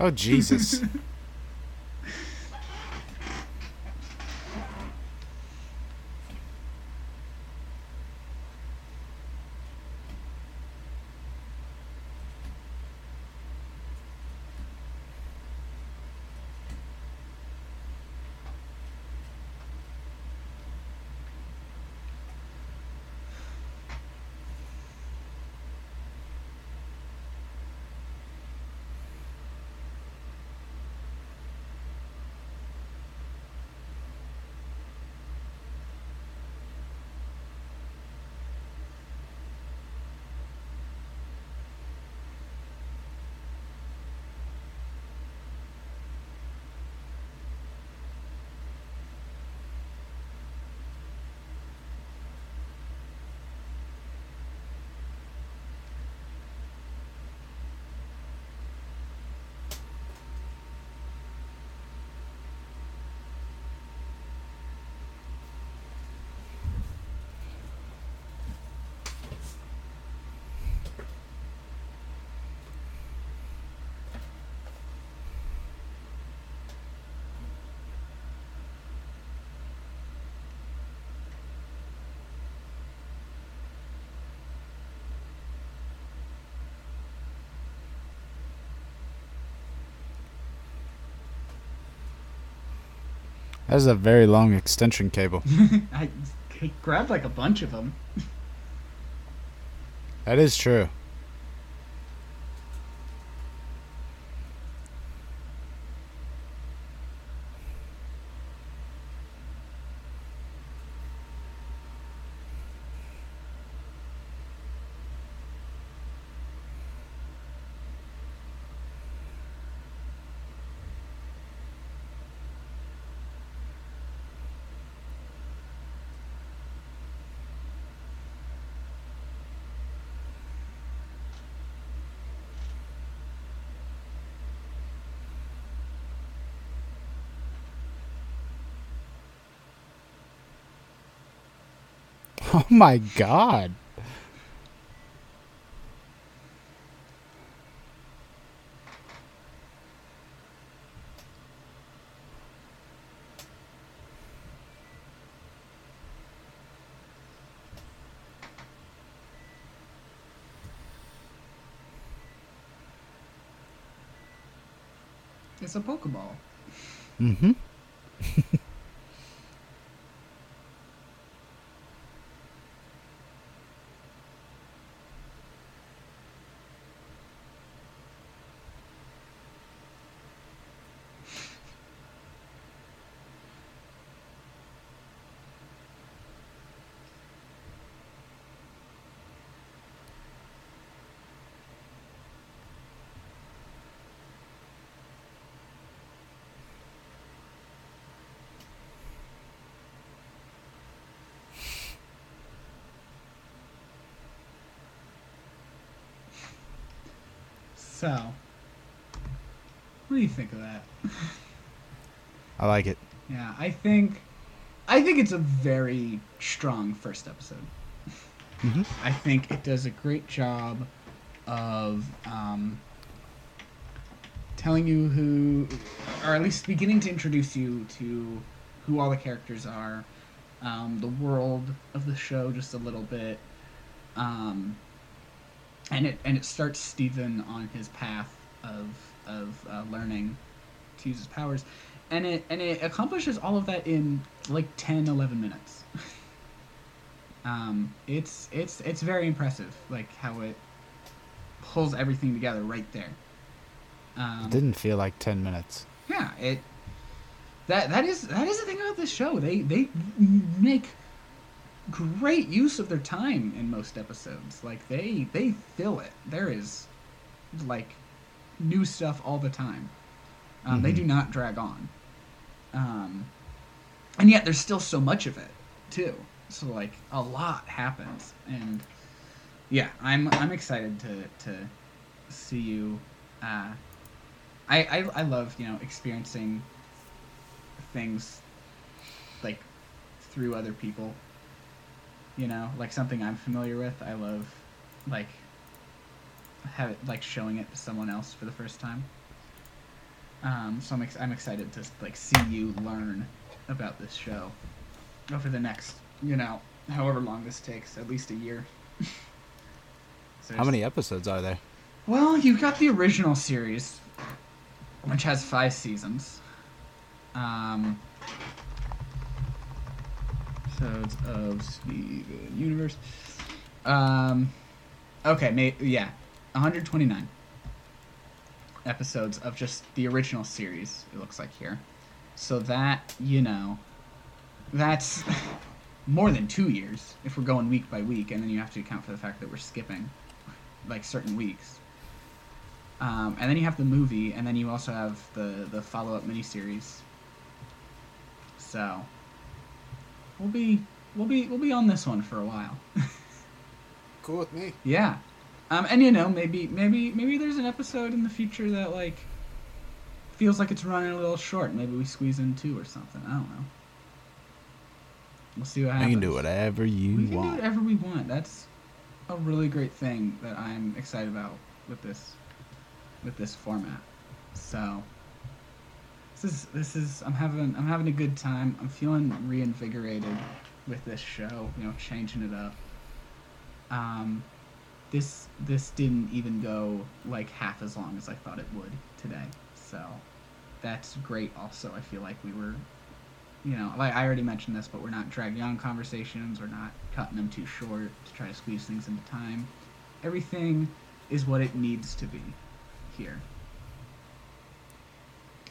Oh Jesus. That's a very long extension cable. I I grabbed like a bunch of them. That is true. Oh my god. It's a Pokeball. Mm-hmm. So, what do you think of that? I like it. Yeah, I think I think it's a very strong first episode. Mhm. I think it does a great job of um, telling you who, or at least beginning to introduce you to who all the characters are, um, the world of the show just a little bit, um, and it and it starts Steven on his path of of uh, learning to use his powers. And it and it accomplishes all of that in like 10 11 minutes. Um it's it's it's very impressive like how it pulls everything together right there. Um It didn't feel like 10 minutes. yeah it that that is that is the thing about this show. They they make great use of their time in most episodes. Like they they fill it. There is like new stuff all the time. Um, they Mhm. do not drag on. Um, and yet there's still so much of it too. So like a lot happens. And yeah i'm i'm excited to to see you uh i i, I love you know experiencing things like through other people you know like something i'm familiar with i love like have it like showing it to someone else for the first time um, so I'm, ex- I'm excited to like see you learn about this show over the next you know however long this takes at least a year So How many episodes are there? well, you've got the original series, which has five seasons. Um, episodes of Steven Universe. Um, okay, may, yeah, 129 episodes of just the original series. It looks like here, so that you know, that's more than two years if we're going week by week, and then you have to account for the fact that we're skipping like certain weeks. Um, and then you have the movie, and then you also have the the follow up miniseries. So we'll be we'll be we'll be on this one for a while. Cool with me. yeah, um, and you know maybe maybe maybe there's an episode in the future that like feels like it's running a little short. Maybe we squeeze in two or something. I don't know. We'll see what happens. We can do whatever you we can want. do whatever we want. That's a really great thing that I'm excited about with this with this format. So this is this is I'm having I'm having a good time. I'm feeling reinvigorated with this show. You know, changing it up. Um, this this didn't even go like half as long as I thought it would today. So that's great. Also, I feel like we were you know, like I already mentioned this, but we're not dragging on conversations. We're not cutting them too short to try to squeeze things into time. Everything is what it needs to be here,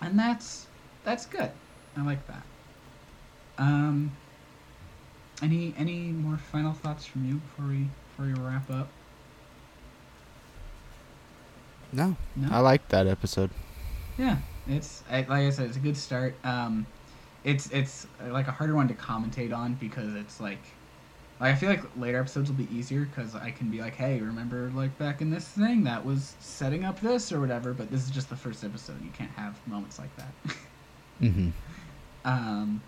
and that's that's good. I like that. Um, any any more final thoughts from you before we before we wrap up? No, No. I like that episode. Yeah, it's I, like I said, it's a good start. Um, it's it's like a harder one to commentate on because it's like, like I feel like later episodes will be easier because I can be like, hey, remember like back in this thing that was setting up this or whatever. But this is just the first episode. You can't have moments like that. Mm-hmm. um,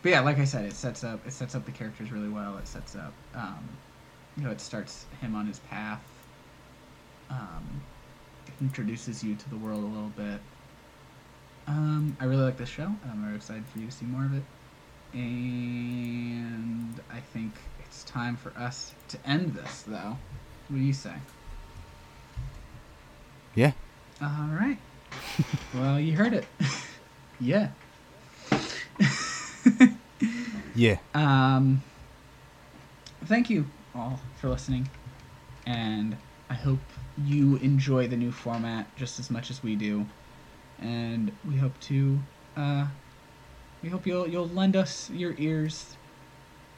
but yeah, like I said, it sets up it sets up the characters really well. It sets up, um, you know, it starts him on his path. Um, introduces you to the world a little bit. Um, I really like this show, and I'm very excited for you to see more of it. And I think it's time for us to end this, though. What do you say? Yeah. All right. well, you heard it. yeah. Yeah. Um, thank you all for listening, and I hope you enjoy the new format just as much as we do, and we hope to, uh, we hope you'll you'll lend us your ears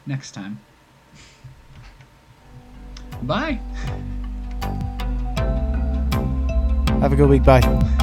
next time. Bye. Have a good week. Bye.